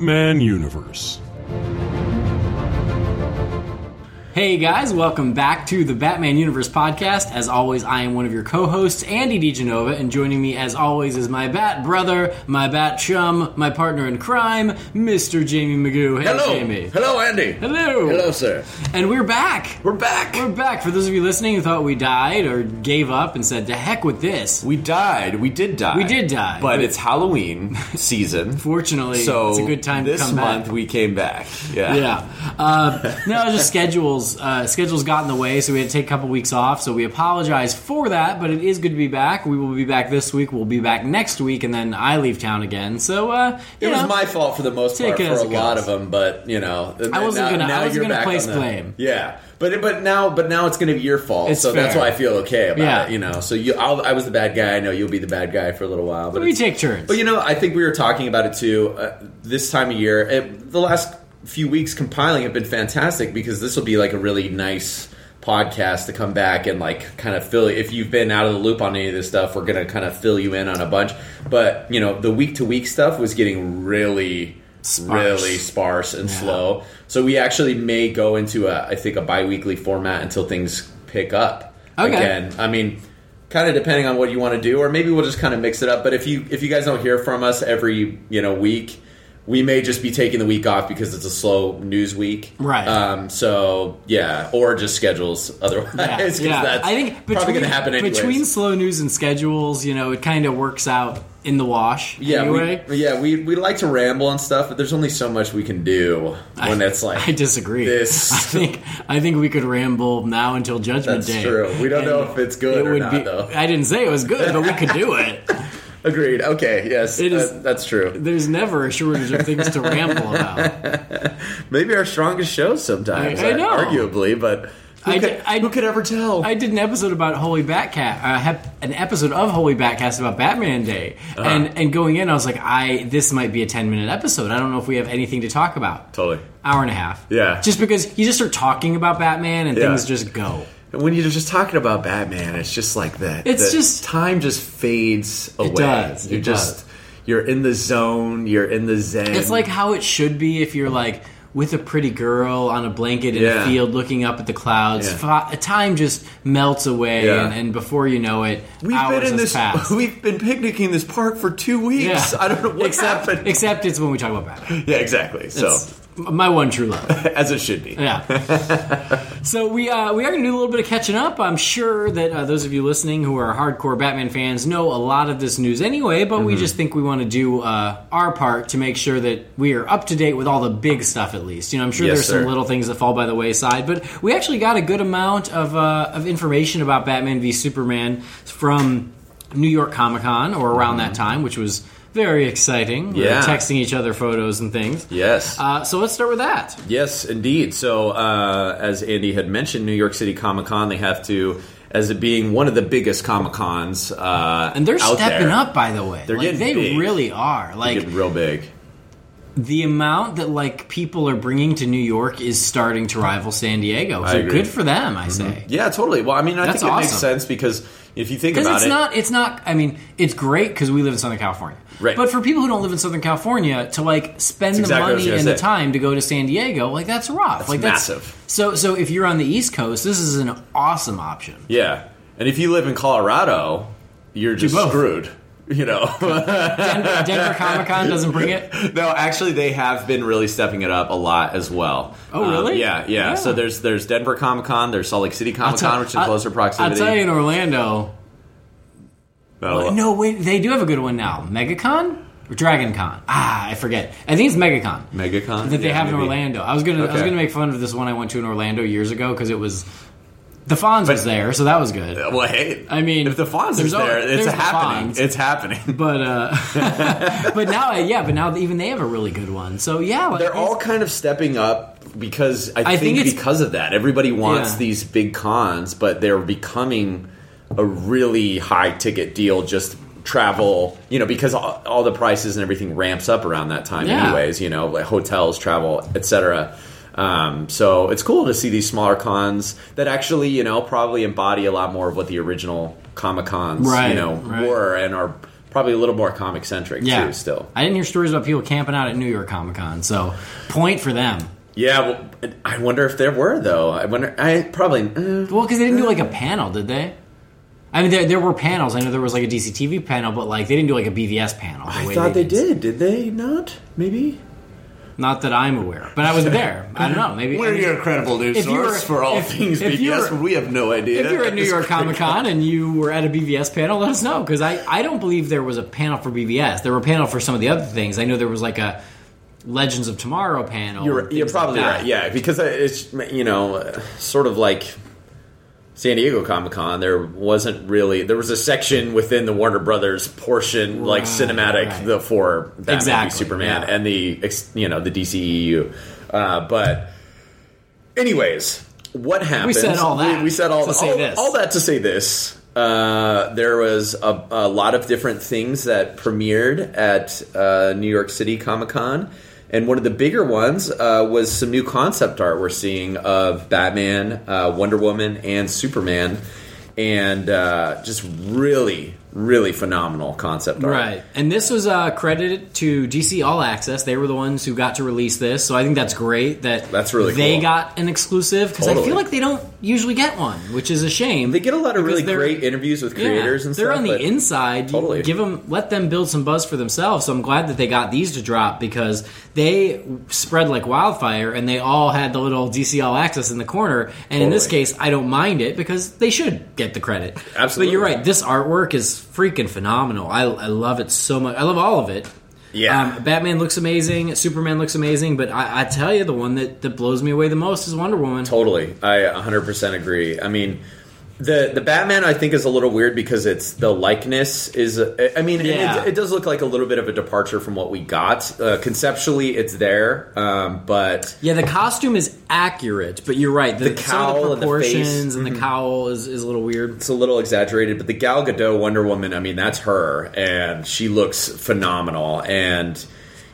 Batman universe. Hey guys, welcome back to the Batman Universe podcast. As always, I am one of your co-hosts, Andy DiGenova, and joining me as always is my Bat brother, my Bat chum, my partner in crime, Mr. Jaime Magoo. Hey, Hello. Jaime. Hello, Andy. Hello. Hello, sir. And we're back. We're back. We're back. For those of you listening who thought we died or gave up and said, "To heck with this," We died. We did die. We did die. But But- it's Halloween season. fortunately, so it's a good time this to come month back. we came back. Yeah. Yeah. Uh, no, just schedules. Uh, schedules got in the way, so we had to take a couple weeks off. So we apologize for that, but it is good to be back. We will be back this week. We'll be back next week, and then I leave town again. So uh, It you was my fault for the most part for a it lot goes. of them, but you know, I wasn't now, gonna- I wasn't gonna place blame. Yeah, but but now but now it's going to be your fault. It's so that's why I feel okay about Yeah. it. You know, so you I'll, I was the bad guy. I know you'll be the bad guy for a little while, but we take turns. But you know, I think we were talking about it too. Uh, this time of year, it, the last few weeks compiling have been fantastic because this will be like a really nice podcast to come back and like kind of fill. If you've been out of the loop on any of this stuff, we're gonna kind of fill you in on a bunch. But you know, the week to week stuff was getting really. Sparse. Really sparse and slow. So we actually may go into a, I think, a bi-weekly format until things pick up Okay. again. I mean, kind of depending on what you want to do, or maybe we'll just kind of mix it up. But if you if you guys don't hear from us every you know week, we may just be taking the week off because it's a slow news week, Right. Um, so yeah, or just schedules otherwise. yeah, yeah. that's I think between, probably going to happen anyways. between slow news and schedules, you know, it kind of works out in the wash. yeah, anyway. we, yeah, we we like to ramble and stuff, but there's only so much we can do when I- it's like I disagree. this. I think I think we could ramble now until Judgment That's Day. true. We don't know if it's good it or would not, be- though. I didn't say it was good, but we could do it. Agreed. Okay. Yes. It is- that- that's true. There's never a shortage of things to ramble about. Maybe our strongest shows sometimes. I- I know. Arguably, but who, I could, did- I- who could ever tell? I did an episode about Holy Batcast, uh, an episode of Holy Batcast about Batman Day, Uh-huh. and and going in, I was like, I this might be a ten minute episode. I don't know if we have anything to talk about. totally. Hour and a half. Yeah. Just because you just start talking about Batman and Yeah. things just go. And when you're just talking about Batman, it's just like that. It's the just- time just fades away. It does, You're it just does. you're in the zone. You're in the zen. It's like how it should be if you're like with a pretty girl on a blanket in a field looking up at the clouds. Yeah. Time just melts away, Yeah. and, and before you know it, we've hours been in this. passed. We've been picnicking this park for two weeks. I don't know what except, happened. Except it's when we talk about Batman. yeah, exactly. So It's my one true love. as it should be. Yeah. so we uh, we are going to do a little bit of catching up. I'm sure that uh, those of you listening who are hardcore Batman fans know a lot of this news anyway, but Mm-hmm. we just think we want to do uh, our part to make sure that we are up to date with all the big stuff at least. You know, I'm sure Yes, there's some little things that fall by the wayside, but we actually got a good amount of uh, of information about Batman v Superman from New York Comic Con or around that time, which was very exciting. We were Mm-hmm. Yeah. texting each other photos and things. Yes. Uh, so let's start with that. Yes, indeed. So, uh, as Andy had mentioned, New York City Comic Con, they have to, as it being one of the biggest Comic Cons, uh, And they're stepping there, up, by the way. They're like, getting they big. really are. They're Like getting real big. the amount that like people are bringing to New York is starting to rival San Diego. I So agree. good for them, I say. Yeah, totally. Well, I mean, I That's think it makes sense because if you think Because about it's it, not, it's not. I mean, it's great because we live in Southern California. Right. But for people who don't live in Southern California, to like spend the exactly what I was money and the time to go to San Diego, like that's rough. like massive. So, so if you're on the East Coast, this is an awesome option. yeah. And if you live in Colorado, you're just screwed. You know. Denver, Denver Comic Con doesn't bring it. no, actually, they have been really stepping it up a lot as well. Oh, Um, really? yeah, yeah, Yeah. So there's there's Denver Comic Con, there's Salt Lake City Comic Con, which is in I- closer proximity. I'll tell you in Orlando. That'll- No, wait, they do have a good one now. MegaCon or DragonCon? Ah, I forget. I think it's MegaCon. MegaCon that they Yeah, have in. Orlando. I was gonna I was gonna make fun of this one I went to in Orlando years ago because it was the Fonz was there, so that was good. Well, hey, I mean, if the Fonz is there, it's there's the happening. It's happening. But uh, but now yeah, but now even they have a really good one. So yeah, like, They're all kind of stepping up because I, I think, think because of that, everybody wants Yeah. these big cons, but they're becoming a really high ticket deal. Just travel, you know, because all, all the prices and everything ramps up around that time, Yeah. anyways. You know, like hotels, travel, etc. Um, so it's cool to see these smaller cons that actually, you know, probably embody a lot more of what the original Comic Cons, Right, you know, right. were and are probably a little more comic centric Yeah, too. Still, I didn't hear stories about people camping out at New York Comic Con. So, point for them. yeah. Well, I wonder if there were though. I wonder. I probably. eh, Well, because they didn't do like a panel, did they? I mean, there, there were panels. I know there was like a DC TV panel, but like they didn't do like a BVS panel. the I thought they did. did. Did they not? Maybe. Not that I'm aware, of. but I was there. I don't know. Maybe I We're mean, your credible news if source for all if- things if were- we have no idea. If you're at New York. Comic Con and you were at a BVS panel, let us know because I, I don't believe there was a panel for BVS. There were a panel for some of the other things. I know there was like a Legends of Tomorrow panel. You're you're things like probably right. Yeah, because it's you know sort of like San Diego Comic Con. There wasn't really there was a section within the Warner Brothers portion, like cinematic, right. the for Batman Exactly, Superman yeah. and the ex- you know the DCEU. Uh, but anyways, what happened? We said all that We, we said all to say all, this. all that to say this. Uh, there was a, a lot of different things that premiered at uh, New York City Comic Con. And one of the bigger ones uh, was some new concept art we're seeing of Batman, uh, Wonder Woman, and Superman. And uh, just really, really phenomenal concept art. Right, and this was uh, credited to DC All Access. They were the ones who got to release this, so I think that's great that That's really they cool. got an exclusive because I feel like they don't usually get one, which is a shame. They get a lot of really great interviews with creators yeah, and they're stuff. on the inside. Totally. give them, let them build some buzz for themselves. So I'm glad that they got these to drop because they spread like wildfire, and they all had the little DC All Access in the corner. And in this case, I don't mind it because they should get the credit. Absolutely. But you're right. This artwork is freaking phenomenal. I, I love it so much. I love all of it. Yeah. Um, Batman looks amazing. Superman looks amazing. But I, I tell you, the one that, that blows me away the most is Wonder Woman. Totally, I 100% agree. I mean, the the Batman I think is a little weird because it's the likeness is. I mean, Yeah. it, it does look like a little bit of a departure from what we got. Uh, conceptually, it's there, um, but Yeah, the costume is accurate, but you're right. The, The cowl the and the face. Mm-hmm. proportions and the, cowl is, is a little weird. it's a little exaggerated. But the Gal Gadot Wonder Woman, I mean, that's her, and she looks phenomenal. And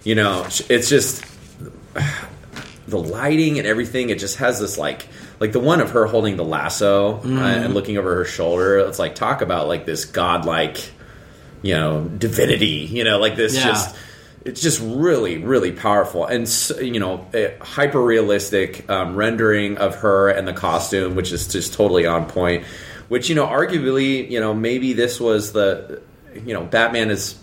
you know, it's just the lighting and everything. It just has this like like the one of her holding the lasso uh, and looking over her shoulder. It's like talk about like this godlike, you know, divinity. You know, like this Yeah. just. It's just really, really powerful, and you know, hyper realistic um, rendering of her and the costume, which is just totally on point. Which you know, arguably, you know, maybe this was the, you know, Batman is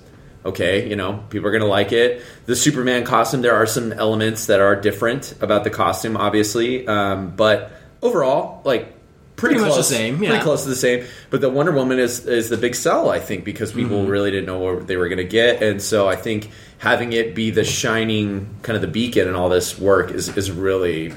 okay, you know, people are going to like it. The Superman costume, there are some elements that are different about the costume, obviously, um, but overall, like pretty, Pretty much close, the same, pretty close to the same. But the Wonder Woman is is the big sell, I think, because people Mm-hmm. really didn't know what they were going to get, and so I think having it be the shining kind of the beacon and all this work is is really.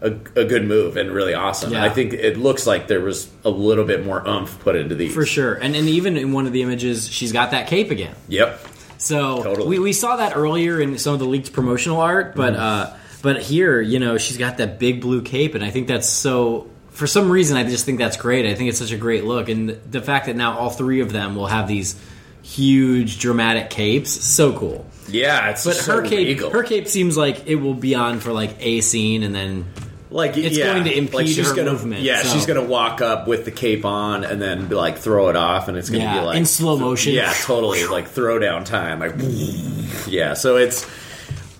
A, a good move and really awesome. Yeah. I think it looks like there was a little bit more oomph put into these. For sure. And, and even in one of the images, she's got that cape again. Yep. So Totally. we, we saw that earlier in some of the leaked promotional art, but Mm-hmm. uh, but here, you know, she's got that big blue cape, and I think that's so. For some reason, I just think that's great. I think it's such a great look, and the, fact that now all three of them will have these huge dramatic capes, so cool. Yeah, it's But so her cape, her cape seems like it will be on for like a scene, and then like It's yeah, going to impede like she's her gonna, movement, Yeah, so- she's gonna walk up with the cape on and then like throw it off, and it's gonna Yeah, be like in slow motion. Yeah, totally like throw down time. Like yeah, so it's.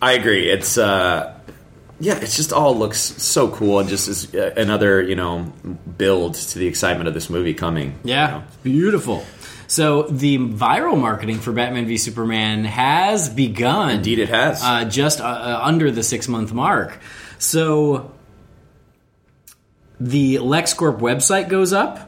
I agree. It's uh, yeah, it's just all looks so cool and just is uh, another you know build to the excitement of this movie coming. Yeah, you know? beautiful. So the viral marketing for Batman v Superman has begun. Indeed, it has. Uh, just uh, uh, under the six month mark. So the LexCorp website goes up.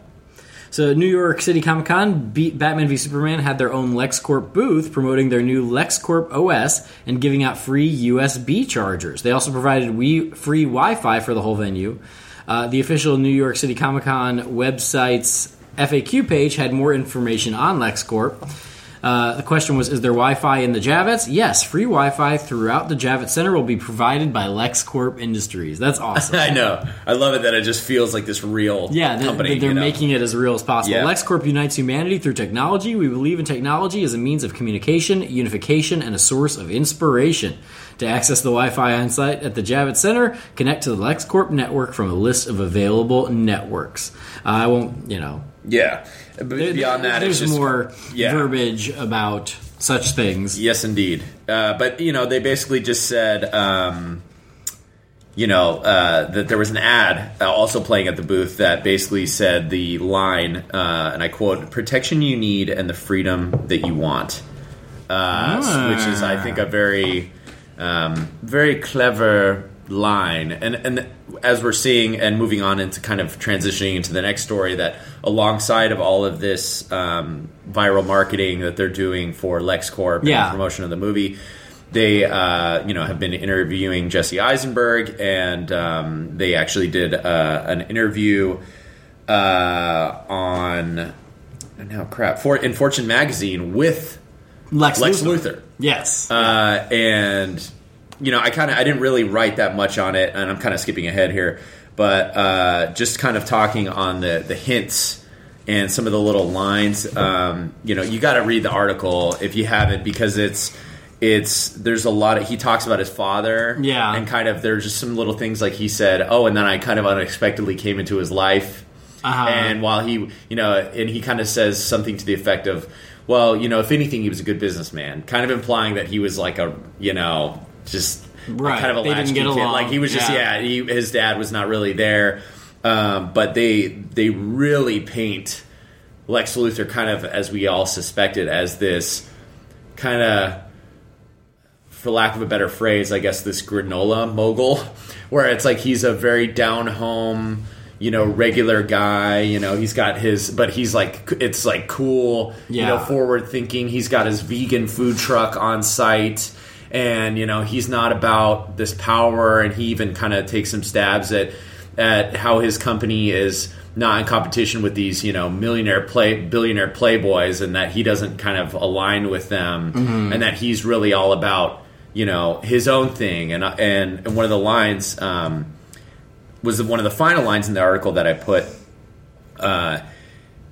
So New York City Comic Con, Batman v Superman had their own LexCorp booth promoting their new LexCorp OS and giving out free USB chargers. They also provided free Wi-Fi for the whole venue. Uh, the official New York City Comic Con website's FAQ page had more information on LexCorp. Uh, the question was, is there Wi-Fi in the Javits? Yes, free Wi-Fi throughout the Javits Center will be provided by LexCorp Industries. That's awesome. I know. I love it that it just feels like this real Yeah, th- company. th- they're you know? making it as real as possible. Yeah. LexCorp unites humanity through technology. We believe in technology as a means of communication, unification, and a source of inspiration. To access the Wi-Fi on site at the Javits Center, connect to the LexCorp network from a list of available networks. Uh, I won't, you know, Yeah, but There- beyond that, there's it's just, more yeah. verbiage about such things. Yes, indeed. Uh, but you know, they basically just said, um, you know, uh, that there was an ad uh, also playing at the booth that basically said the line, uh, and I quote: "Protection you need and the freedom that you want," uh, which is, I think, a very, um, very clever line. And and as we're seeing and moving on into kind of transitioning into the next story, that alongside of all of this um, viral marketing that they're doing for LexCorp Yeah. and the promotion of the movie. They, uh, you know, have been interviewing Jesse Eisenberg, and um, they actually did uh, an interview uh, on now crap for in Fortune magazine with Lex, Lex Luthor. Luthor. Yes. Uh, and you know, I kind of I didn't really write that much on it, and I'm kind of skipping ahead here, but uh, just kind of talking on the the hints and some of the little lines. Um, you know, you got to read the article if you haven't because it's it's there's a lot of he talks about his father, Yeah. and kind of there's just some little things like he said, oh, and then I kind of unexpectedly came into his life. Uh-huh. And while he, you know, and he kind of says something to the effect of, well, you know, if anything, he was a good businessman, kind of implying that he was like a, you know, just Right. kind of a They didn't get kid. along. Like he was just, Yeah. yeah, he, his dad was not really there. Um, but they they really paint Lex Luthor kind of as we all suspected as this kind of for lack of a better phrase, I guess this granola mogul, where it's like he's a very down home, you know, regular guy. You know, he's got his, but he's like, it's like cool, you know, forward thinking. He's got his vegan food truck on site. And you know he's not about this power, and he even kind of takes some stabs at at how his company is not in competition with these you know millionaire play billionaire playboys, and that he doesn't kind of align with them, and that he's really all about you know his own thing. And and, and one of the lines um, was one of the final lines in the article that I put uh,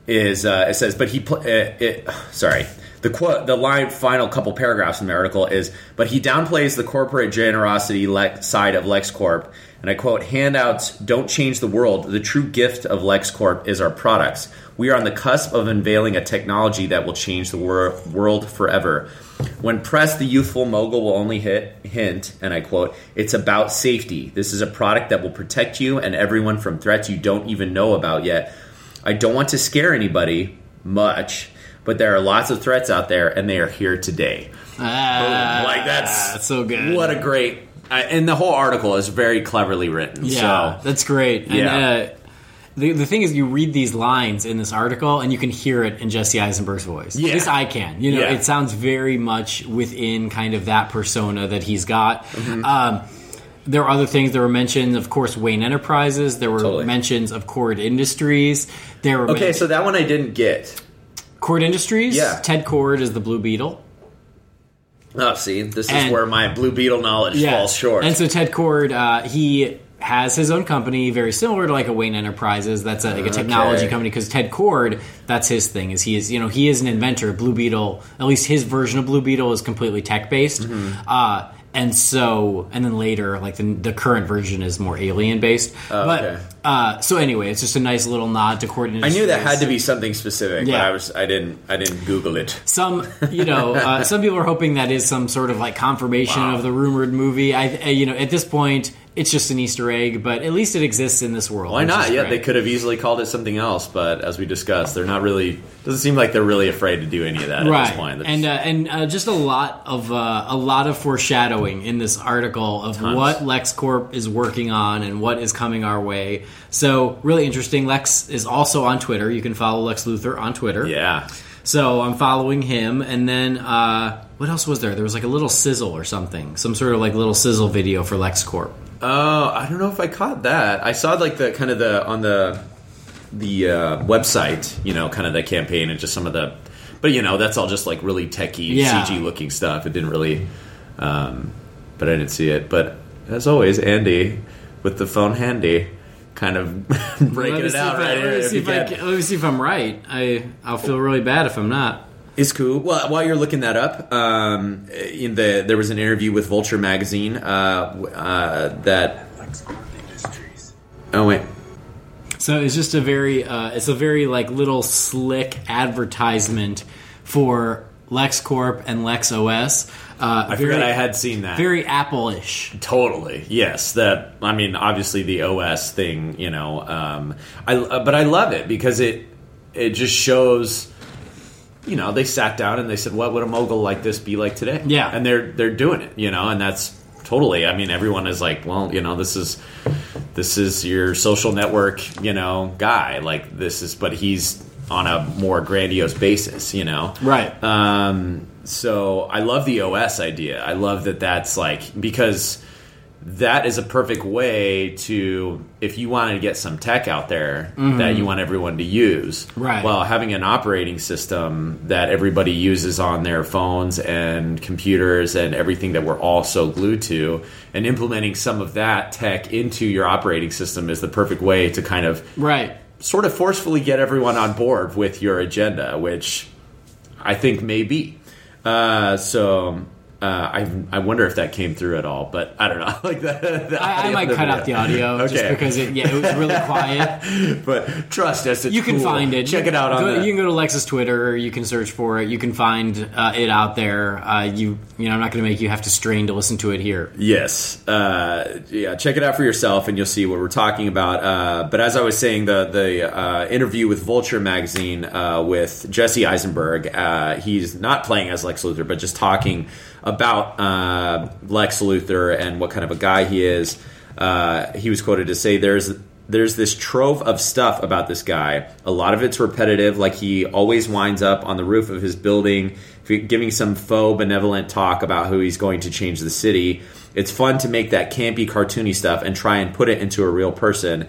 is uh, it says, but he pl- uh, it, sorry. The quote, the line, final couple paragraphs in the article is, but he downplays the corporate generosity le- side of LexCorp, and I quote: "Handouts don't change the world. The true gift of LexCorp is our products. We are on the cusp of unveiling a technology that will change the wor- world forever." When pressed, the youthful mogul will only hit, hint, and I quote, It's about safety. This is a product that will protect you and everyone from threats you don't even know about yet. I don't want to scare anybody much, but there are lots of threats out there, and they are here today. Ah, like, that's so good. What a great. I and the whole article is very cleverly written. Yeah, So, that's great. And, Yeah. uh, the, the thing is, you read these lines in this article, and you can hear it in Jesse Eisenberg's voice. Yeah. At least I can. You know, Yeah. it sounds very much within kind of that persona that he's got. Mm-hmm. Um, there are other things that were mentioned. Of course, Wayne Enterprises. There were Totally. mentions of Kord Industries. There were okay, men- so that one I didn't get. Kord Industries. Yeah. Ted Kord is the Blue Beetle. Oh, see, this is And- where my Blue Beetle knowledge falls short. And so Ted Kord, uh, he has his own company, very similar to like a Wayne Enterprises. That's a, like a technology Okay. company because Ted Kord, that's his thing. Is he is you know he is an inventor. Blue Beetle, at least his version of Blue Beetle is completely tech based. Mm-hmm. Uh, and so, and then later, like the, the current version is more alien based. Oh, okay. But uh, so anyway, it's just a nice little nod to Kord. I knew that had to be something specific, Yeah. but I was I didn't I didn't Google it. some you know uh, some people are hoping that is some sort of like confirmation Wow. of the rumored movie i uh, you know at this point it's just an easter egg but at least it exists in this world Why not? Yeah, they could have easily called it something else, but as we discussed, they're not really. Doesn't seem like they're really afraid to do any of that at this point. And uh, just- and uh, just a lot of uh, a lot of foreshadowing in this article of Tons. what LexCorp is working on and what is coming our way. So really interesting. Lex is also on Twitter. You can follow Lex Luthor on Twitter. yeah, So I'm following him, and then uh, what else was there? There was like a little sizzle or something, some sort of like little sizzle video for LexCorp. Oh, I don't know if I caught that. I saw like the kind of the on the the uh, website, you know, kind of the campaign and just some of the, but you know, that's all just like really techie, Yeah. CG looking stuff. It didn't really, um, but I didn't see it. But as always, Andy with the phone handy, kind of breaking it out right let here. me see if I can. can- let me see if I'm right. I I'll feel really bad if I'm not. It's cool. Well, while you're looking that up, um, in the there was an interview with Vulture magazine uh, uh, that. Oh wait, So it's just a very, uh, it's a very like little slick advertisement for LexCorp and LexOS. Uh, I forgot I had seen that. very Apple-ish. Totally. Yes. That. I mean, obviously the OS thing. You know. Um, I. uh, But I love it because it. It just shows. You know, they sat down and they said, "What would a mogul like this be like today?" Yeah. and they're they're doing it. You know, and that's totally. I mean, everyone is like, "Well, you know, this is this is your social network, you know, guy. Like this is, but he's on a more grandiose basis. You know, Right. um, so I love the OS idea. I love that that's like because that is a perfect way to if you wanted to get some tech out there that you want everyone to use. Right. Well, having an operating system that everybody uses on their phones and computers and everything that we're all so glued to, and implementing some of that tech into your operating system is the perfect way to kind of Right. sort of forcefully get everyone on board with your agenda, which I think may be. Uh, so uh, I I wonder if that came through at all, but I don't know. like that, I, I might cut out the audio just because it, yeah, it was really quiet. but trust us, it's You can cool. find it. Check it out on Go, the, You can go to Lex's Twitter. You can search for it. You can find uh, it out there. Uh, you, you know, I'm not going to make you have to strain to listen to it here. Yes, uh, yeah. Check it out for yourself, and you'll see what we're talking about. Uh, but as I was saying, the the uh, interview with Vulture magazine uh, with Jesse Eisenberg, uh, he's not playing as Lex Luthor, but just talking about uh, Lex Luthor and what kind of a guy he is. Uh, he was quoted to say, "There's." There's this trove of stuff about this guy. A lot of it's repetitive, like he always winds up on the roof of his building, giving some faux benevolent talk about who he's going to change the city. It's fun to make that campy, cartoony stuff and try and put it into a real person,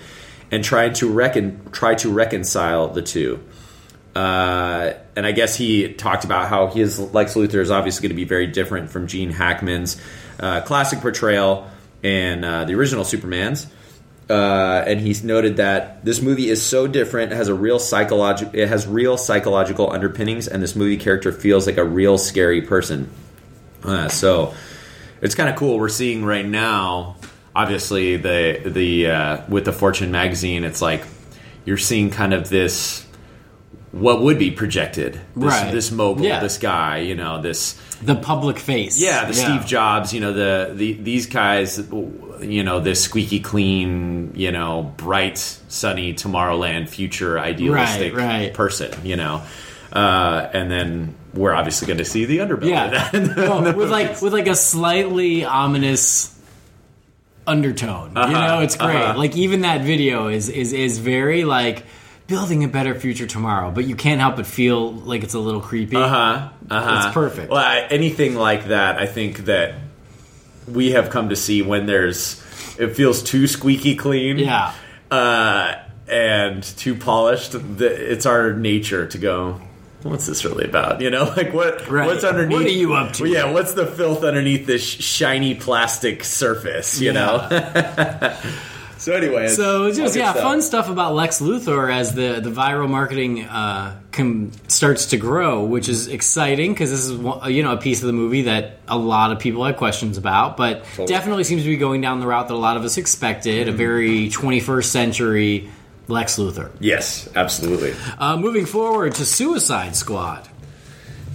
and try to recon try to reconcile the two. Uh, and I guess he talked about how his Lex Luthor is obviously going to be very different from Gene Hackman's uh, classic portrayal and uh, the original Superman's. Uh, and he's noted that this movie is so different, it has a real psychological, it has real psychological underpinnings, and this movie character feels like a real scary person. Uh, so it's kind of cool. We're seeing right now, obviously the the with the Fortune magazine, it's like you're seeing kind of this what would be projected this, Right. this mogul, Yeah. this guy, you know, this The public face. yeah, the Steve Jobs, you know, the, the these guys, you know, this squeaky clean, you know, bright, sunny Tomorrowland future idealistic Right, right. person, you know, uh, and then we're obviously going to see the underbelly. Yeah, of that. Well, with like with like a slightly ominous undertone. You know, it's great. uh-huh. Like even that video is is is very like building a better future tomorrow, but you can't help but feel like it's a little creepy. Uh huh. Uh huh. It's perfect. Well, I, anything like that, I think that we have come to see when there's it feels too squeaky clean. Yeah. Uh, and too polished. The, it's our nature to go. What's this really about? You know, like what? Right. What's underneath? What are you up to? Yeah, what's the filth underneath this shiny plastic surface? You know. so anyway, So it's just yeah, stuff. fun stuff about Lex Luthor as the the viral marketing uh, com- starts to grow, which is exciting because this is you know a piece of the movie that a lot of people have questions about, but definitely seems to be going down the route that a lot of us expected, Mm-hmm. a very 21st century Lex Luthor. Yes, absolutely. Uh, moving forward to Suicide Squad.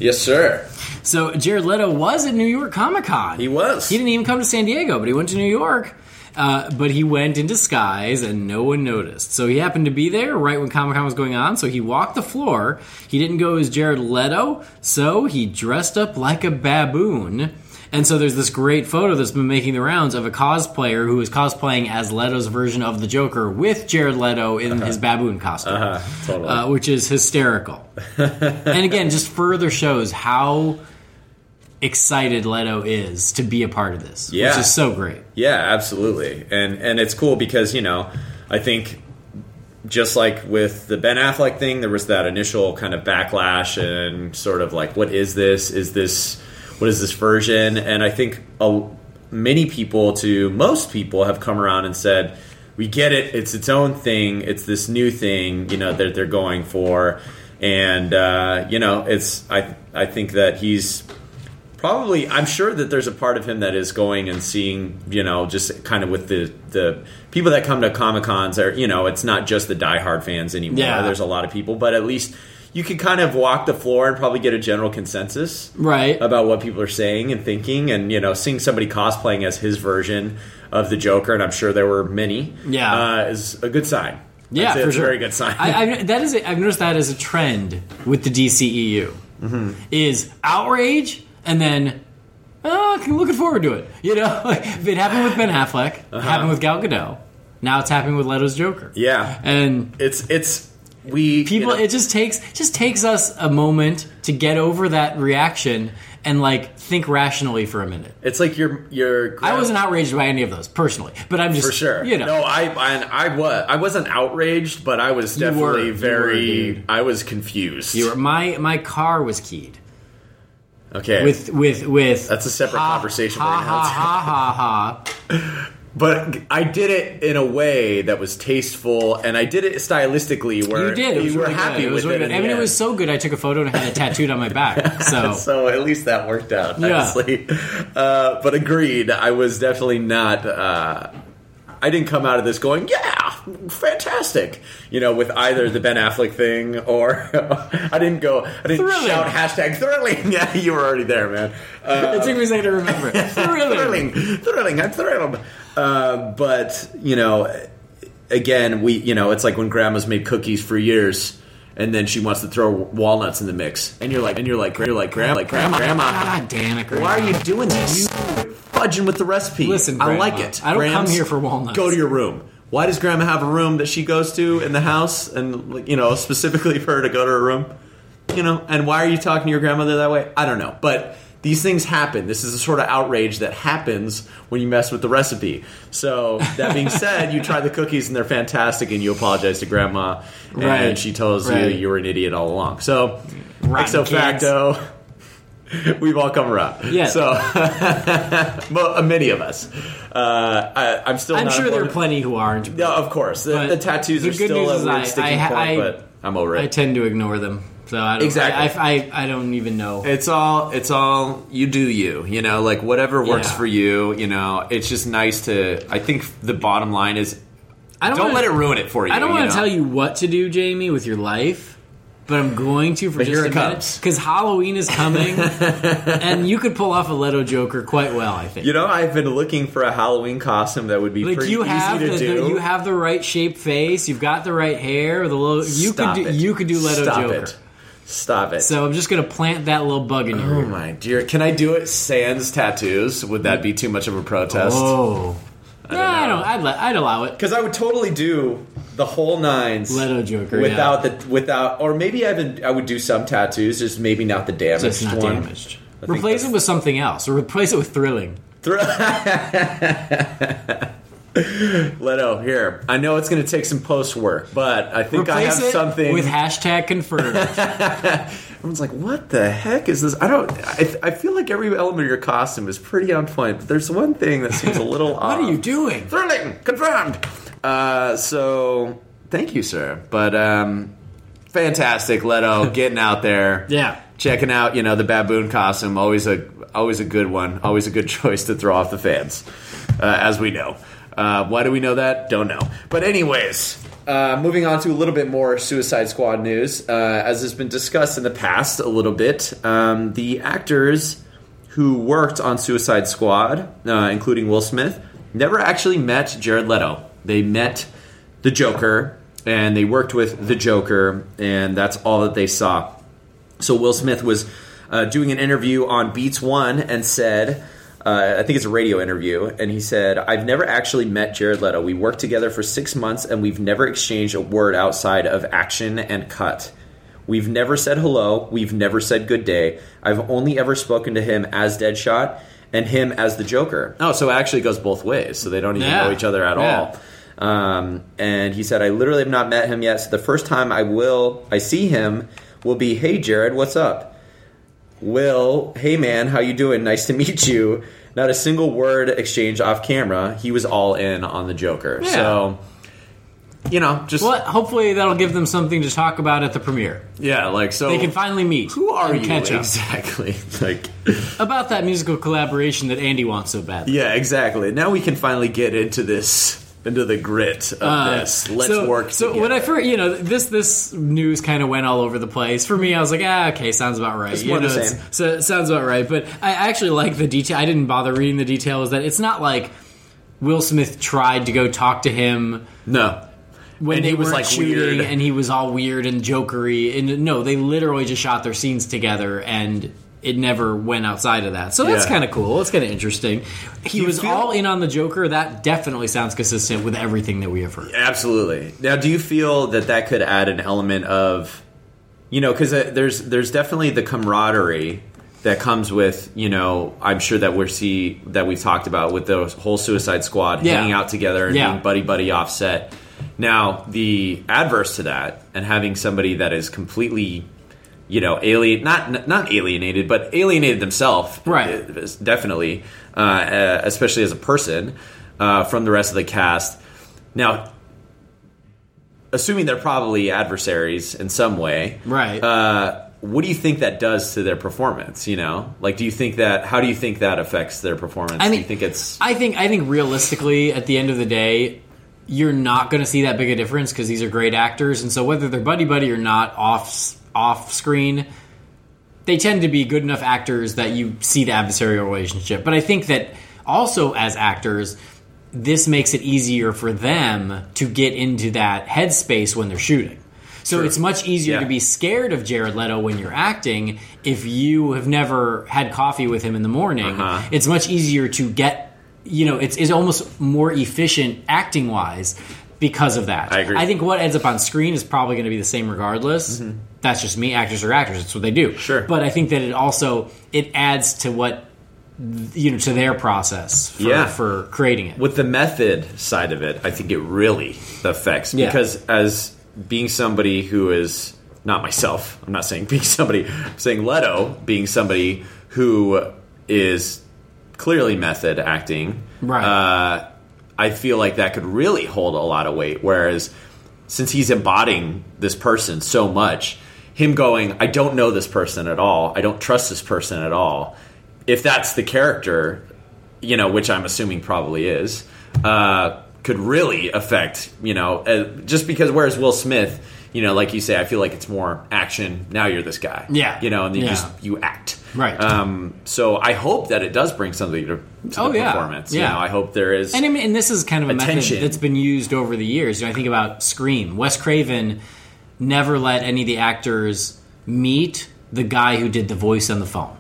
Yes, sir. So Jared Leto was at New York Comic Con. He was. He didn't even come to San Diego, but he went to New York. Uh, but he went in disguise and no one noticed. So he happened to be there right when Comic Con was going on. So he walked the floor. He didn't go as Jared Leto, so he dressed up like a baboon. And so there's this great photo that's been making the rounds of a cosplayer who is cosplaying as Leto's version of the Joker with Jared Leto in his baboon costume, Uh-huh, totally. uh, which is hysterical. and again, just further shows how excited Leto is to be a part of this, which Yeah. is so great. Yeah, absolutely. And and it's cool because, you know, I think just like with the Ben Affleck thing, there was that initial kind of backlash and sort of like, what is this? Is this what is this version? And I think a, many people, to most people, have come around and said, we get it. It's its own thing. It's this new thing, you know, that they're going for. And uh, you know, it's I I think that he's probably I'm sure that there's a part of him that is going and seeing, you know, just kind of with the the people that come to Comic Cons are, you know, it's not just the diehard fans anymore. Yeah. There's a lot of people, but at least you can kind of walk the floor and probably get a general consensus Right. about what people are saying and thinking and you know seeing somebody cosplaying as his version of the Joker and I'm sure there were many Yeah. uh, is a good sign. Yeah, I'd for it's sure. a very good sign. I, I, that is, a, I've noticed that as a trend with the DCEU Mm-hmm. is outrage and then. Oh, I'm looking forward to it. You know, like, it happened with Ben Affleck, it happened with Gal Gadot. Now it's happening with Leto's Joker. Uh-huh. yeah, and it's it's we people, you know, it just takes just takes us a moment to get over that reaction and like think rationally for a minute. it's like your your I wasn't outraged by any of those personally, but I'm just for sure. You know, no, I, I I was I wasn't outraged, but I was definitely were, very dude. I was confused. you were, my my car was keyed okay, with with with That's a separate ha, conversation Ha right now. ha ha ha ha. but I did it in a way that was tasteful, and I did it stylistically where You did. It was you were really happy good. It was with really it. good. I mean, it was so good. I took a photo and had it tattooed on my back. So so at least that worked out Yeah. Uh, but agreed, I was definitely not. Uh, I didn't come out of this going, "Yeah, fantastic," you know, with either the Ben Affleck thing or I didn't go. I didn't Thrilling. shout hashtag thrilling. Yeah, you were already there, man. Uh, it took me a second to remember. Thrilling. thrilling, thrilling. I'm thrilled. Uh, but you know, again, we you know, it's like when grandma's made cookies for years, and then she wants to throw walnuts in the mix, and you're like, and you're like, you're like, grandma, like grandma, grandma. God damn it! Grandma. Why are you doing this? Fudging with the recipe. Listen, I like it. I don't Grams, come here for walnuts. Go to your room. Why does Grandma have a room that she goes to in the house, and you know, specifically for her to go to her room? You know, and why are you talking to your grandmother that way? I don't know, but these things happen. This is a sort of outrage that happens when you mess with the recipe. So that being said, you try the cookies and they're fantastic, and you apologize to Grandma, and Right. she tells Right. you you were an idiot all along. So, Rotten kids. facto. We've all come around. Yeah. So, well, uh, many of us. Uh, I, I'm still. I'm sure there are plenty who aren't. Yeah, of course. The, the tattoos the are good still news a weird I- sticking I- point, I- but I'm over I tend to ignore them, so I don't, Exactly. I, I, I don't even know. It's all. It's all. You do you. You know, like whatever works Yeah. for you. You know, it's just nice to. I think the bottom line is I don't, wanna- let it ruin it for you. I don't want to tell you what to do, Jaime, with your life, but I'm going to for But just here a it minute because Halloween is coming, and you could pull off a Leto Joker quite well. I think. You know, I've been looking for a Halloween costume that would be like pretty you easy have to the, do. the- you have the right shaped face, you've got the right hair, the little you Stop could do it. you could do Leto Stop Joker. It. Stop it. So I'm just gonna plant that little bug in your oh my dear! Can I do it sans tattoos? Would that be too much of a protest? Oh, I don't don't, I don't. I'd, let, I'd allow it. Because I would totally do the whole nines Leto Joker without yeah. the without, or maybe I would I would do some tattoos, just maybe not the damaged just not one. damaged. Replace it with something else, or replace it with thrilling. Leto, here. I know it's going to take some post work, but I think I have it something. with hashtag confirmed. Everyone's like, "What the heck is this?" I don't. I, I feel like every element of your costume is pretty on point, but there's one thing that seems a little off. what are you doing? Thrilling, confirmed. Uh, so thank you, sir. But um, fantastic, Leto, getting out there, Yeah. checking out. You know, the baboon costume, always a always a good one, always a good choice to throw off the fans, uh, as we know. Uh, why do we know that? Don't know. But anyways. Uh, moving on to a little bit more Suicide Squad news. Uh, as has been discussed in the past a little bit, um, the actors who worked on Suicide Squad, uh, including Will Smith, never actually met Jared Leto. They met the Joker and they worked with the Joker, and that's all that they saw. So Will Smith was uh, doing an interview on Beats One and said, uh, I think it's a radio interview, and he said, "I've never actually met Jared Leto. We worked together for six months, and we've never exchanged a word outside of action and cut." We've never said hello. We've never said good day. I've only ever spoken to him as Deadshot and him as the Joker. Oh, so it actually goes both ways. So they don't even Yeah. know each other at Yeah. all. Um, and he said, I literally have not met him yet. So the first time I will, I see him, will be, Hey, Jared, what's up? Will, hey man, how you doing? Nice to meet you. Not a single word exchange off camera. He was all in on the Joker. Yeah. So you know, just Well, hopefully that'll give them something to talk about at the premiere. yeah, like so. They can finally meet. who are you Catch up exactly? Like, about that musical collaboration that Andy wants so badly. yeah, exactly. Now we can finally get into this, into the grit of Uh, this. Let's so, work. So together. when I first, you know, this this news kind of went all over the place. For me, I was like, ah, okay, sounds about right. It's You more the know, it's- same. So sounds about right. But I actually like the detail. I didn't bother reading the details. That it's not like Will Smith tried to go talk to him no, when And they he was, like, shooting, weird. and he was all weird and jokery. And no, they literally just shot their scenes together, and it never went outside of that. So that's Yeah. kind of cool. It's kind of interesting. He You was feel- all in on the Joker. That definitely sounds consistent with everything that we have heard. Absolutely. Now, do you feel that that could add an element of, you know, because uh, there's there's definitely the camaraderie that comes with, you know, I'm sure that we're see that we've talked about with the whole Suicide Squad Yeah. hanging out together and Yeah. being buddy buddy offset. Now, the adverse to that and having somebody that is completely you know, alien not not alienated, but alienated themselves, Right. Definitely, uh, uh, especially as a person uh, from the rest of the cast. Now, assuming they're probably adversaries in some way, Right. Uh, what do you think that does to their performance? You know, like, do you think that? How do you think that affects their performance? I do mean, you think it's I think I think realistically, at the end of the day, you're not going to see that big a difference because these are great actors, and so whether they're buddy buddy or not off off screen, they tend to be good enough actors that you see the adversarial relationship. But I think that also as actors, this makes it easier for them to get into that headspace when they're shooting. So Sure. it's much easier Yeah. to be scared of Jared Leto when you're acting if you have never had coffee with him in the morning. Uh-huh. It's much easier to get, you know, it's, it's almost more efficient acting wise because of that. I agree. I think what ends up on screen is probably going to be the same regardless. That's just me. Actors are actors. It's what they do. Mm-hmm. Sure. But I think that it also it adds to what you know to their process for, Yeah. for creating it. with the method side of it, I think it really affects Yeah. because as being somebody who is not myself, I'm not saying being somebody, I'm saying Leto being somebody who is clearly method acting, Right. Uh, I feel like that could really hold a lot of weight. Whereas since he's embodying this person so much, him going, I don't know this person at all, I don't trust this person at all. If that's the character, you know, which I'm assuming probably is, uh, could really affect, you know, uh, just because whereas Will Smith, you know, like you say, I feel like it's more action. Now you're this guy, Yeah. you know, and then you just you act, Right. Um, so I hope that it does bring something to, to Oh, the yeah. performance. Yeah. You know, I hope there is. And I mean, and this is kind of a Attention. method that's been used over the years. You know, I think about Scream. Wes Craven never let any of the actors meet the guy who did the voice on the phone.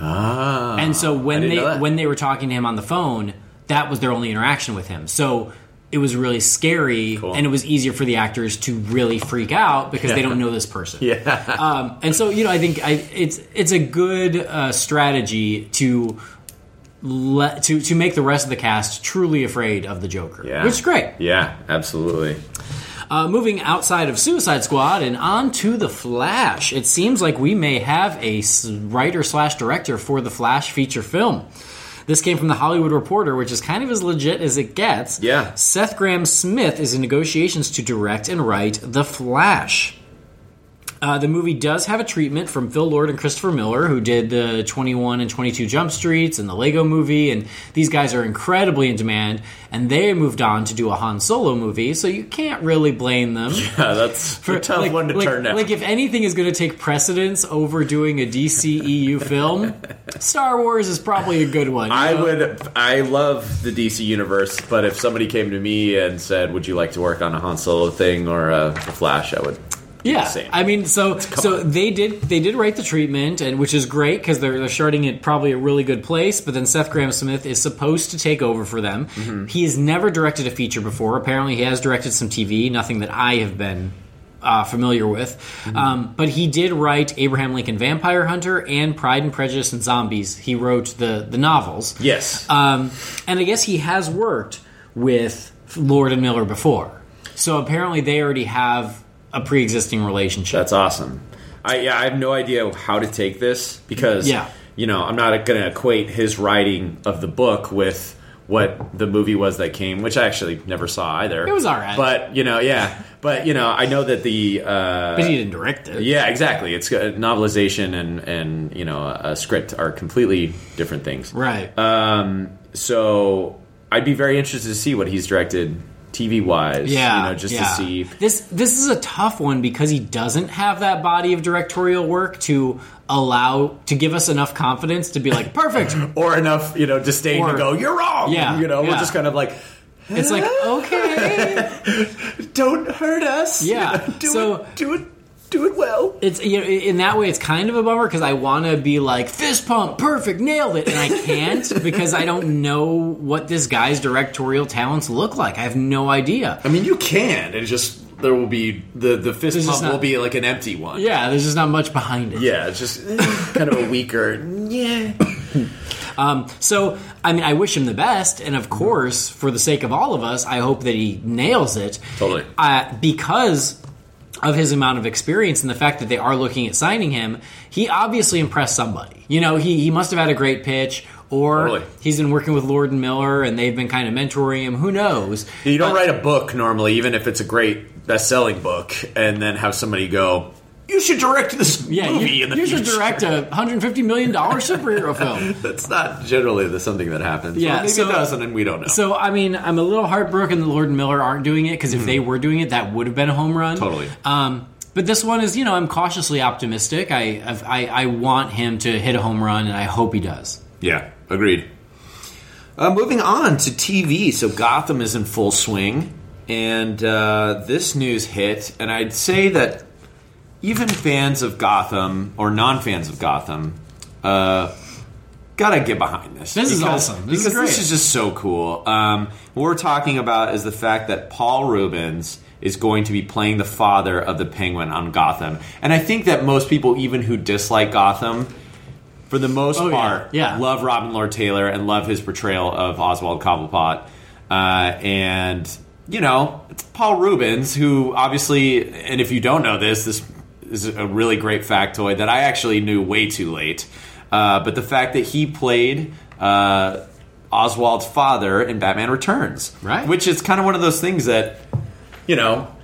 ah, And so when they when they were talking to him on the phone, that was their only interaction with him. So it was really scary, Cool. and it was easier for the actors to really freak out because they don't know this person. yeah, Um, and so you know, I think I, it's it's a good uh, strategy to let to to make the rest of the cast truly afraid of the Joker, yeah, which is great. Yeah, absolutely. Uh, moving outside of Suicide Squad and on to the Flash, it seems like we may have a writer slash director for the Flash feature film. This came from the Hollywood Reporter, which is kind of as legit as it gets. Yeah. Seth Grahame-Smith is in negotiations to direct and write The Flash. Uh, the movie does have a treatment from Phil Lord and Christopher Miller, who did the 21 and 22 Jump Streets and the Lego movie, and these guys are incredibly in demand, and they moved on to do a Han Solo movie, so you can't really blame them. Yeah, that's for, a tough like, one to like- turn down. Like, if anything is going to take precedence over doing a DCEU film, Star Wars is probably a good one. I know? would. I love the DC universe, but if somebody came to me and said, "Would you like to work on a Han Solo thing or a, a Flash?" I would. Yeah, same. I mean, so so they did they did write the treatment, and which is great because they're they're starting at probably a really good place. But then Seth Grahame-Smith is supposed to take over for them. Mm-hmm. He has never directed a feature before. Apparently, he has directed some TV, nothing that I have been. Uh, familiar with, Mm-hmm. um, but he did write Abraham Lincoln Vampire Hunter and Pride and Prejudice and Zombies. He wrote the the novels. yes. Um, and I guess he has worked with Lord and Miller before. So apparently they already have a pre existing relationship. That's awesome. I yeah, I have no idea how to take this because Yeah. you know I'm not going to equate his writing of the book with what the movie was that came, which I actually never saw either. It was all right. but you know, yeah, but you know, I know that the uh, But he didn't direct it. yeah, exactly. It's a novelization and and you know a script are completely different things. Right. Um, so I'd be very interested to see what he's directed TV wise. yeah, you know, just yeah. to see. this. This is a tough one because he doesn't have that body of directorial work to allow to give us enough confidence to be like perfect. Or enough, you know, disdain Or- to go. You're wrong. Yeah, you know, yeah. we're just kind of like, It's like okay, don't hurt us. Yeah, do so- it, do it, do it well. it's you know in that way it's kind of a bummer because I want to be like fist pump, perfect, nailed it, and I can't because I don't know what this guy's directorial talents look like. I have no idea. I mean, you can. It just there will be the the fist There's just pump will be like an empty one. Yeah, there's just not much behind it. Yeah, it's just kind of a weaker. Yeah. Um, so, I mean, I wish him the best, and of course, for the sake of all of us, I hope that he nails it. Totally. Uh, because of his amount of experience and the fact that they are looking at signing him, he obviously impressed somebody. You know, he, he must have had a great pitch, or Totally. he's been working with Lord and Miller, and they've been kind of mentoring him. Who knows? You don't But- write a book normally, even if it's a great best-selling book, and then have somebody go, "You should direct this Yeah, movie you, in the you should direct a $150 million superhero film. That's not generally the something that happens. Yeah, Or maybe so- it doesn't, and we don't know. So I mean, I'm a little heartbroken that Lord and Miller aren't doing it because if they were doing it, that would have been a home run. Mm-hmm. Totally. Um, but this one is, you know, I'm cautiously optimistic. I, I I want him to hit a home run, and I hope he does. yeah, agreed. Uh, moving on to TV, so Gotham is in full swing, and uh, this news hit, and I'd say that even fans of Gotham or non-fans of Gotham uh, gotta get behind this. This is awesome. This is because great. this is just so cool. Um, what we're talking about is the fact that Paul Reubens is going to be playing the father of the Penguin on Gotham, and I think that most people, even who dislike Gotham, for the most Oh, yeah. part, Yeah. love Robin Lord Taylor and love his portrayal of Oswald Cobblepot. Uh, and you know, it's Paul Reubens, who obviously, and if you don't know this, this is a really great factoid that I actually knew way too late. Uh, but the fact that he played uh, Oswald's father in Batman Returns, Right. Which is kind of one of those things that you know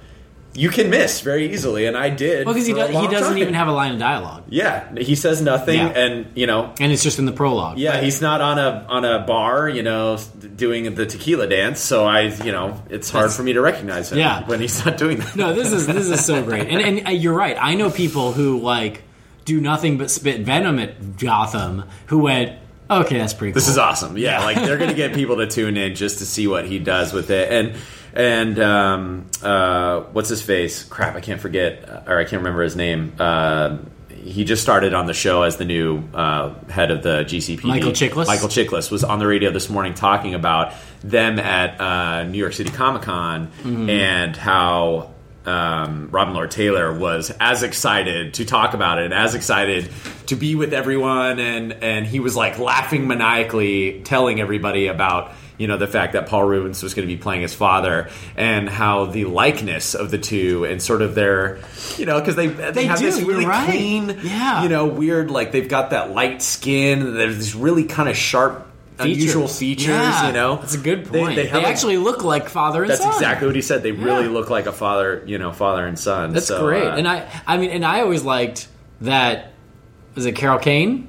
you can miss very easily, and I did. Well, because he, does, he doesn't time. even have a line of dialogue, Yeah, he says nothing, Yeah. and you know, and it's just in the prologue. yeah, he's not on a on a bar, you know, doing the tequila dance. So I, you know, it's hard for me to recognize him Yeah. when he's not doing that. No, this is this is so great, and and uh, you're right. I know people who like do nothing but spit venom at Gotham. Who went, okay, that's pretty. cool. This is awesome. Yeah, like they're going to get people to tune in just to see what he does with it. And and um, uh, what's his face? Crap, I can't forget, or I can't remember his name. Uh, he just started on the show as the new uh, head of the GCPD. Michael Chiklis? Michael Chiklis was on the radio this morning talking about them at uh, New York City Comic Con Mm-hmm. and how um, Robin Lord Taylor was as excited to talk about it, as excited to be with everyone, and and he was like laughing maniacally, telling everybody about you know the fact that Paul Reubens was going to be playing his father, and how the likeness of the two and sort of their you know because they they, They have do, this really right. clean Yeah. you know weird like they've got that light skin, there's this really kind of sharp. Unusual features, Yeah, you know. That's a good point. They, They, a- actually look like father and son. that's son. exactly what he said. They really look like a father, you know, father and son. That's So, great. uh, and I, I mean, and I always liked that. Was it Carol Kane?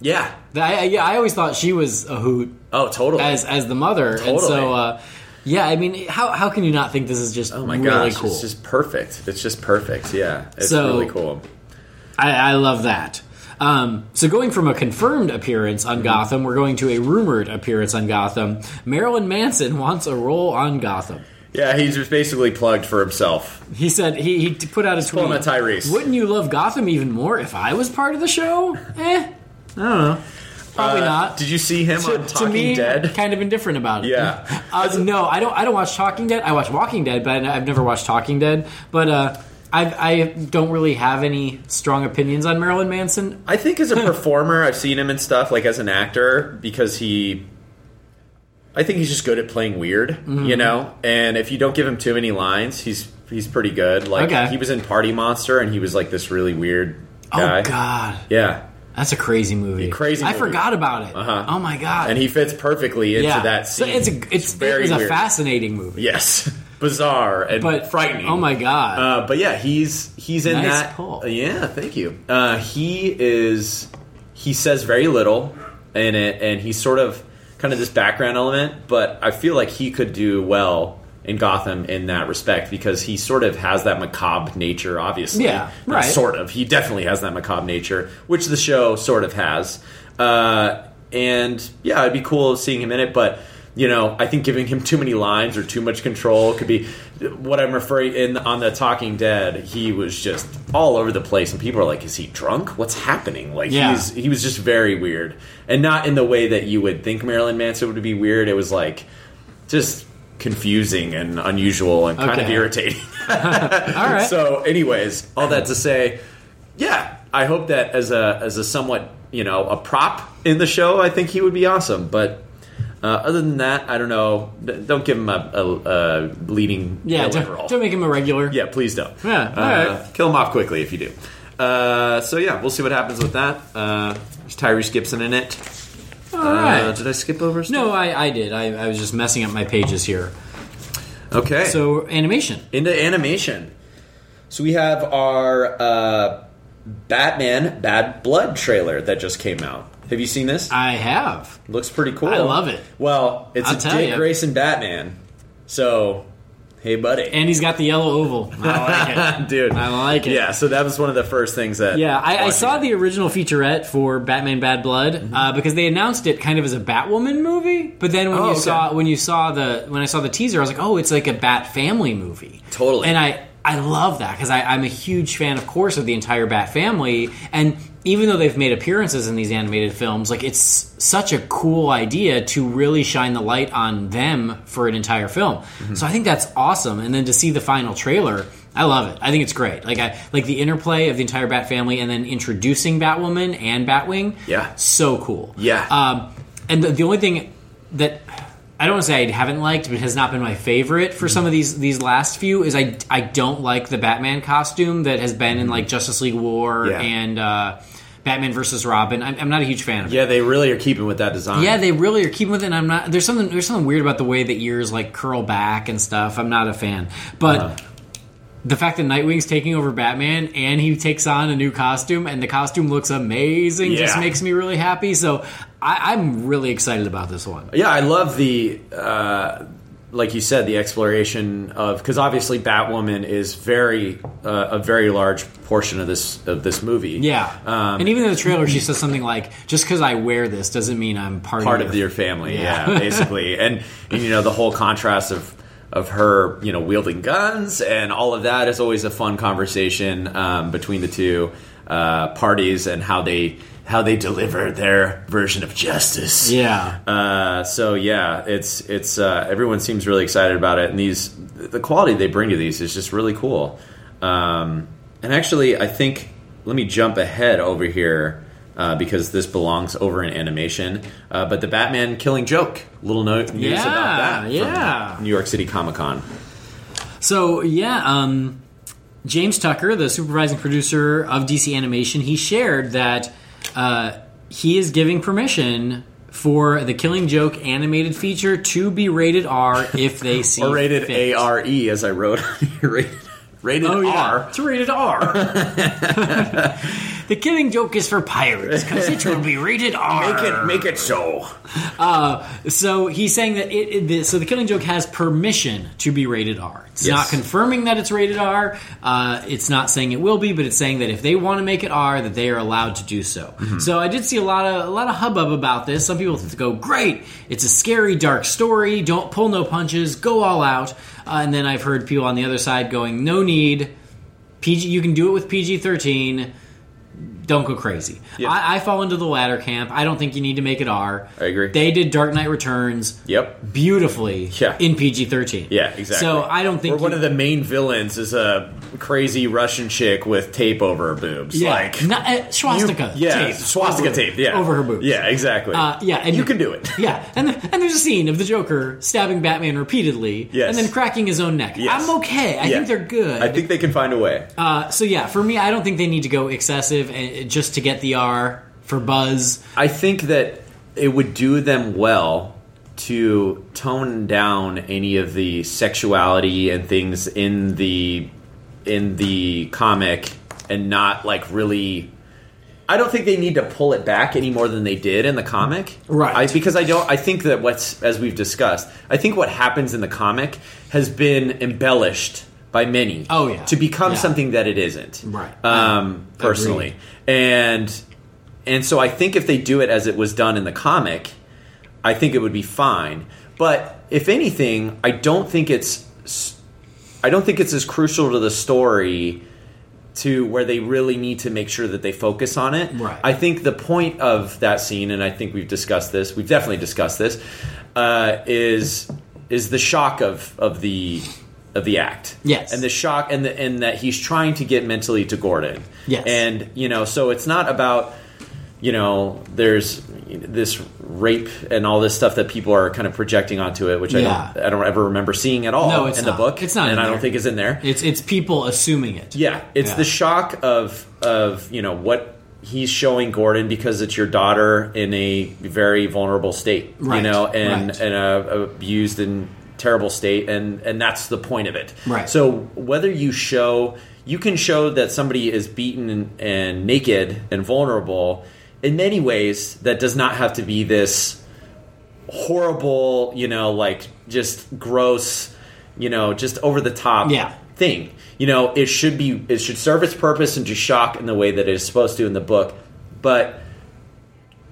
yeah. I, yeah, I always thought she was a hoot Oh, totally. as as the mother, and Totally. so uh, yeah. I mean, how how can you not think this is just oh my really gosh, cool? it's just perfect. It's just perfect. Yeah, it's So- really cool. I, I love that. Um, so going from a confirmed appearance on Gotham, we're going to a rumored appearance on Gotham. Marilyn Manson wants a role on Gotham. Yeah, he's just basically plugged for himself. He said he, he put out a tweet. pulling a Tyrese. Wouldn't you love Gotham even more if I was part of the show? Eh, I don't know. Probably Uh, not. Did you see him to, on to Talking me, Dead? kind of indifferent about it. Yeah. Uh, no, I don't. I don't watch Talking Dead. I watch Walking Dead, but I- I've never watched Talking Dead. But uh, I, I don't really have any strong opinions on Marilyn Manson. I think as a performer, I've seen him and stuff like as an actor because he. I think he's just good at playing weird, Mm-hmm. you know. And if you don't give him too many lines, he's he's pretty good. Like Okay. he was in Party Monster, and he was like this really weird guy. Oh God, Yeah. That's a crazy movie. Crazy I movie. forgot about it. Uh-huh. Oh my god. and he fits perfectly into yeah. that So scene. it's a it's, very it was a fascinating movie. Yes, bizarre and But frightening. Oh my god. Uh, but yeah, he's he's in Nice that. pull. Yeah, thank you. Uh, he is. He says very little in it, and he's sort of kind of this background element. But I feel like he could do well in Gotham in that respect because he sort of has that macabre nature. Obviously, Yeah, right. Sort of. He definitely has that macabre nature, which the show sort of has. Uh, and yeah, it'd be cool seeing him in it, but you know, I think giving him too many lines or too much control could be what I'm referring in on the Talking Dead. He was just all over the place, and people are like, "Is he drunk? What's happening?" Like Yeah. he's he was just very weird, and not in the way that you would think Marilyn Manson would be weird. It was like just confusing and unusual and kind of irritating. All right. So, anyways, all that to say, yeah, I hope that as a as a somewhat you know a prop in the show, I think he would be awesome. But uh, other than that, I don't know. D- Don't give him a, a, a leading yeah, don't, don't make him a regular. yeah, please don't. Yeah, all uh, right. kill him off quickly if you do. Uh, so yeah, we'll see what happens with that. Uh, there's Tyrese Gibson in it. All right. Uh, did I skip over? Stuff? no, I, I did. I, I was just messing up my pages here. Okay. So animation. into animation. So we have our uh, Batman Bad Blood trailer that just came out. Have you seen this? I have. Looks pretty cool. I love it. Well, it's I'll a Dick ya. Grayson Batman. So, hey, buddy. And he's got the yellow oval. I like it. Dude, I like it. Yeah, so that was one of the first things that. Yeah, I, I saw it. the original featurette for Batman Bad Blood Mm-hmm. uh, because they announced it kind of as a Batwoman movie. But then when Oh, you okay. saw when you saw the when I saw the teaser, I was like, oh, it's like a Bat family movie. Totally. And I I love that because I'm a huge fan, of course, of the entire Bat family. And even though they've made appearances in these animated films, like it's such a cool idea to really shine the light on them for an entire film. Mm-hmm. So I think that's awesome. And then to see the final trailer. I love it. I think it's great. Like I like the interplay of the entire Bat family, and then introducing Batwoman and Batwing. Yeah. so cool. Yeah. Um, and the, the only thing that I don't want to say I haven't liked, but has not been my favorite for some of these these last few is I I don't like the Batman costume that has been in like Justice League War Yeah. and uh, Batman versus Robin. I'm, I'm not a huge fan of it. Yeah, they really are keeping with that design. Yeah, they really are keeping with it. And I'm not. There's something. There's something weird about the way the ears like curl back and stuff. I'm not a fan. But Uh-huh. the fact that Nightwing's taking over Batman and he takes on a new costume and the costume looks amazing just makes me really happy. So I, I'm really excited about this one. Yeah, I love the, uh, like you said, the exploration of because obviously Batwoman is very uh, a very large portion of this of this movie. Yeah, um, and even in the trailer, she says something like, "Just because I wear this doesn't mean I'm part, part of of your family. Yeah. Yeah, basically, and, and you know the whole contrast of of her, you know, wielding guns and all of that is always a fun conversation um, between the two uh, parties and how they how they deliver their version of justice. Yeah. Uh, so yeah, it's it's uh, everyone seems really excited about it, and these the quality they bring to these is just really cool. Um, and actually, I think let me jump ahead over here uh, because this belongs over in animation. Uh, but the Batman Killing Joke, little note news Yeah, about that. yeah. New York City Comic Con. So yeah, um, James Tucker, the supervising producer of DC Animation, he shared that uh, he is giving permission for the Killing Joke animated feature to be rated R if they see Or rated. A R E, as I wrote. rated rated Oh yeah, R. it's rated R. the Killing Joke is for pirates because it will be rated R. Make it make it so. So he's saying that it, it the, so the Killing Joke has permission to be rated R. It's Yes. not confirming that it's rated R. Uh, it's not saying it will be, but it's saying that if they want to make it R, that they are allowed to do so. Mm-hmm. So I did see a lot of a lot of hubbub about this. Some people go, "Great, it's a scary, dark story. Don't pull no punches. Go all out." Uh, and then I've heard people on the other side going, "No need. PG. You can do it with PG thirteen." Don't go crazy. Yeah. I, I fall into the latter camp. I don't think you need to make it R. I agree. They did Dark Knight Returns Yep. beautifully Yeah. in PG thirteen. Yeah, exactly. So I don't think Or one you- of the main villains is a crazy Russian chick with tape over her boobs. yeah, Like Not- uh, swastika You- yeah, tape swastika tape. Yeah, over her boobs. Yeah, exactly. Uh, yeah, and you can do it. yeah, and and there's a scene of the Joker stabbing Batman repeatedly, Yes. and then cracking his own neck. Yes. I'm okay. I Yeah. think they're good. I think they can find a way. Uh, so yeah, for me, I don't think they need to go excessive uh, just to get the R for buzz. I think that it would do them well to tone down any of the sexuality and things in the in the comic and not like really I don't think they need to pull it back any more than they did in the comic. Right. I, because I don't I think that what's as we've discussed, I think what happens in the comic has been embellished by many Oh, yeah. to become Yeah. something that it isn't. Right. Um personally. And and so I think if they do it as it was done in the comic, I think it would be fine. But if anything, I don't think it's I don't think it's as crucial to the story to where they really need to make sure that they focus on it. Right. I think the point of that scene, and I think we've discussed this, we've definitely discussed this, uh, is is the shock of of the of the act. Yes. and the shock, and the, and that he's trying to get mentally to Gordon. Yes. and you know, so it's not about you know, there's this rape and all this stuff that people are kind of projecting onto it, which Yeah. I don't, I don't ever remember seeing at all No, it's in not. the book. It's not and I there. don't think is in there. It's it's people assuming it. Yeah, it's Yeah. the shock of of you know what he's showing Gordon because it's your daughter in a very vulnerable state, Right, you know, and right. and a, abused and terrible state, and and that's the point of it. Right. So whether you show, you can show that somebody is beaten and, and naked and vulnerable. In many ways, that does not have to be this horrible, you know, like just gross, you know, just over the top Yeah. thing. You know, it should be it should serve its purpose and to shock in the way that it is supposed to in the book. But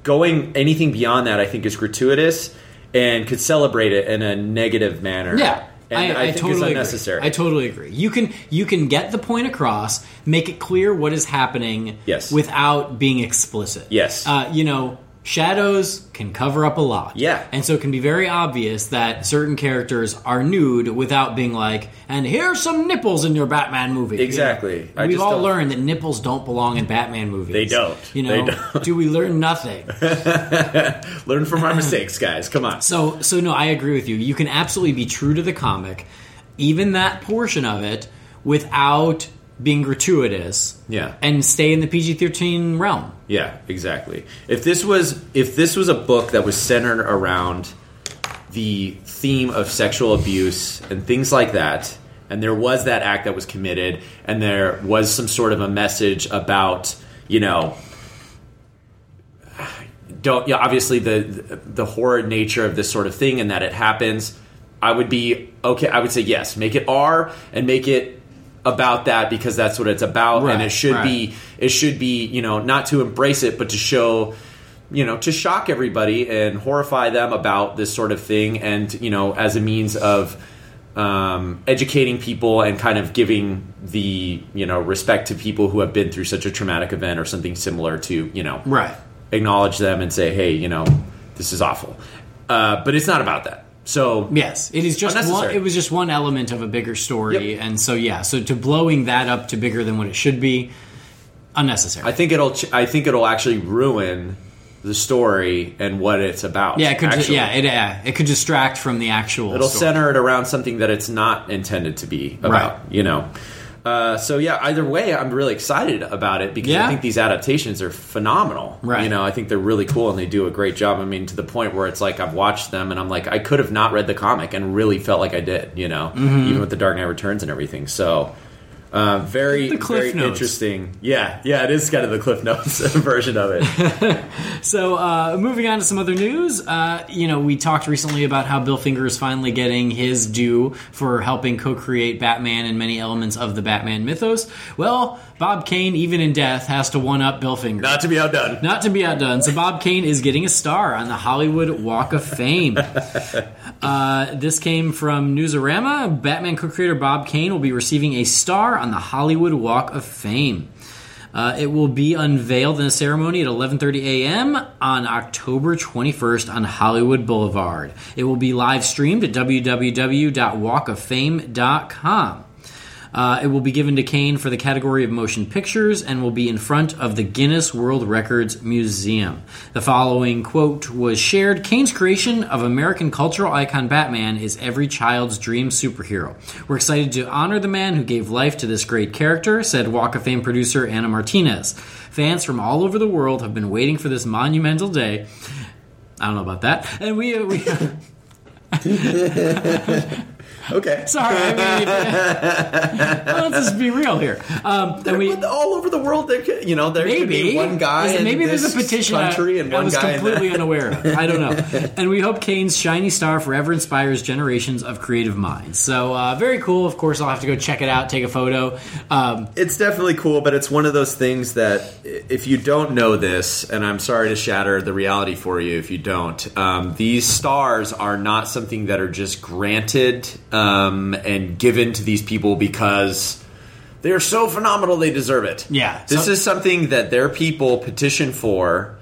going anything beyond that I think is gratuitous and could celebrate it in a negative manner. Yeah. And I, think totally it's agree. unnecessary. I totally agree. You can you can get the point across, make it clear what is happening, Yes. without being explicit. Yes. uh, you know, shadows can cover up a lot. Yeah. and so it can be very obvious that certain characters are nude without being like, and here's some nipples in your Batman movie. You know? Exactly. We've all don't- learned that nipples don't belong in Batman movies. They don't. You know, don't. do we learn nothing? Learn from our mistakes, guys. Come on. So, so no, I agree with you. You can absolutely be true to the comic, even that portion of it, without being gratuitous. Yeah. and stay in the PG thirteen realm. Yeah, exactly. If this was if this was a book that was centered around the theme of sexual abuse and things like that, and there was that act that was committed, and there was some sort of a message about you know don't yeah obviously the the horrid nature of this sort of thing and that it happens i would be okay i would say yes make it r and make it about that because that's what it's about and it should right. be it should be you know not to embrace it but to show you know to shock everybody and horrify them about this sort of thing and you know as a means of um, educating people and kind of giving the you know respect to people who have been through such a traumatic event or something similar to you know Right. acknowledge them and say, hey, you know, this is awful. Uh, but it's not about that. So Yes, it is just one. It was just one element of a bigger story, Yep. and so yeah. So to blowing that up to bigger than what it should be, unnecessary. I think it'll. ch- I think it'll actually ruin the story and what it's about. yeah, it could. yeah, it it could distract from the actual. it'll story. center it around something that it's not intended to be about. Right. You know. Uh, so yeah, either way, I'm really excited about it because Yeah. I think these adaptations are phenomenal. Right. You know, I think they're really cool and they do a great job. I mean, to the point where it's like I've watched them and I'm like, I could have not read the comic and really felt like I did. You know, Mm-hmm. even with the Dark Knight Returns and everything. So. Uh, very, very Notes. interesting. Yeah, yeah, it is kind of the Cliff Notes version of it. So, uh, moving on to some other news. Uh, you know, we talked recently about how Bill Finger is finally getting his due for helping co-create Batman and many elements of the Batman mythos. Well, Bob Kane, even in death, has to one up Bill Finger. Not to be outdone. Not to be outdone. So Bob Kane is getting a star on the Hollywood Walk of Fame. Uh, this came from Newsarama. Batman co-creator Bob Kane will be receiving a star on the Hollywood Walk of Fame. Uh, it will be unveiled in a ceremony at 11:30 a.m. on October 21st on Hollywood Boulevard. It will be live streamed at www.walkoffame.com. Uh, it will be given to Kane for the category of motion pictures and will be in front of the Guinness World Records Museum. The following quote was shared Kane's creation of American cultural icon Batman is every child's dream superhero. We're excited to honor the man who gave life to this great character, said Walk of Fame producer Anna Martinez. Fans from all over the world have been waiting for this monumental day. I don't know about that. And we. Uh, we Okay. Sorry, I mean, well, let's just be real here. Um, and we, all over the world, there could, you know, there could be one guy. Maybe there's a petition I- country and I, one was guy completely unaware of. I don't know. and we hope Kane's shiny star forever inspires generations of creative minds. So uh, very cool. Of course, I'll have to go check it out, take a photo. Um, It's definitely cool, but it's one of those things that if you don't know this, and I'm sorry to shatter the reality for you if you don't, um, these stars are not something that are just granted um, and given to these people because they are so phenomenal they deserve it. Yeah, This so- is something that their people petition for.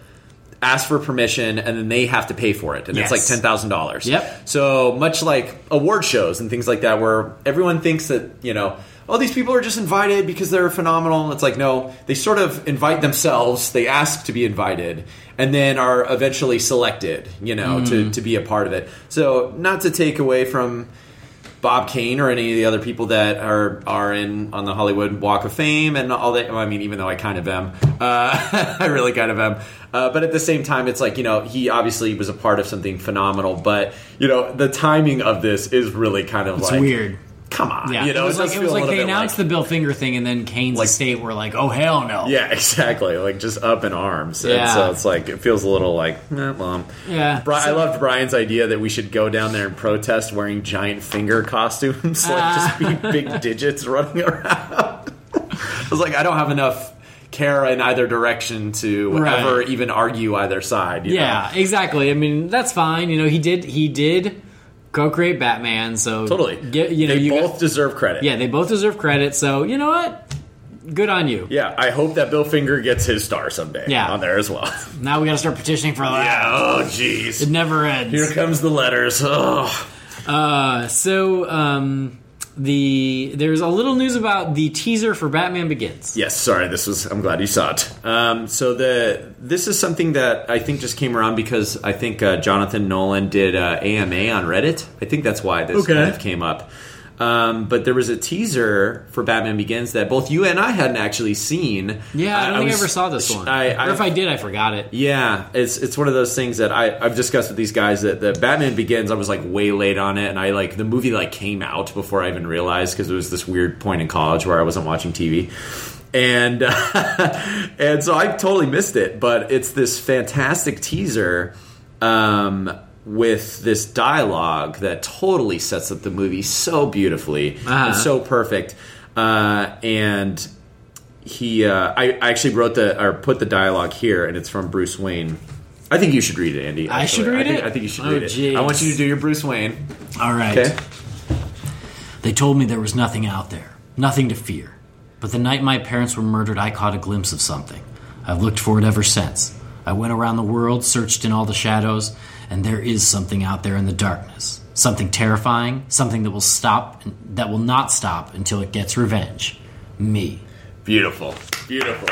Ask for permission, and then they have to pay for it, and Yes. it's like ten thousand dollars. Yep. So much like award shows and things like that, where everyone thinks that you know, oh, these people are just invited because they're phenomenal. It's like no, they sort of invite themselves. They ask to be invited, and then are eventually selected. You know, to to be a part of it. So not to take away from. Bob Kane or any of the other people that are are in on the Hollywood Walk of Fame and all that. I mean, even though I kind of am, uh, I really kind of am. Uh, but at the same time, it's like you know he obviously was a part of something phenomenal. But you know the timing of this is really kind of it's like weird. Come on, Yeah, you know it was like, it was like they announced like- the Bill Finger thing, and then Kane's Like- estate were like, "Oh hell no!" Yeah, exactly. Like just up in arms. And Yeah. so it's like it feels a little like, eh, well. Yeah. Bri- I loved Brian's idea that we should go down there and protest wearing giant finger costumes, like just Ah. be big digits running around. I was like, I don't have enough care in either direction to Right. ever even argue either side. you Yeah, exactly. I mean, that's fine. You know, he did he did co-create Batman, so totally. Get, you know, they you both got- deserve credit. yeah, they both deserve credit. So you know what? Good on you. Yeah, I hope that Bill Finger gets his star someday Yeah. on there as well. Now we got to start petitioning for that. yeah, oh jeez. It never ends. Here comes the letters. Oh. Uh, so um, the there's a little news about the teaser for Batman Begins. Yes, sorry. This was. I'm glad you saw it. Um, so the this is something that I think just came around because I think uh, Jonathan Nolan did uh, AMA on Reddit. I think that's why this Okay. kind of came up. Um, but there was a teaser for Batman Begins that both you and I hadn't actually seen. Yeah, I don't think I was- ever saw this one. I, I, or if I did, I forgot it. yeah, it's it's one of those things that I I've discussed with these guys that the Batman Begins I was like way late on it and I like the movie like came out before I even realized because it was this weird point in college where I wasn't watching TV. And and so I totally missed it, but it's this fantastic teaser um, with this dialogue that totally sets up the movie so beautifully Uh-huh. and so perfect. Uh, and he uh, I, I actually wrote the or put the dialogue here and it's from bruce wayne i think you should read it andy I should read I think, it? i think you should Oh, read it i want you to do your bruce wayne All right. okay They told me there was nothing out there, nothing to fear. But the night my parents were murdered, I caught a glimpse of something. I've looked for it ever since. I went around the world, searched in all the shadows, and there is something out there in the darkness. Something terrifying, something that will stop, that will not stop until it gets revenge. Me. beautiful beautiful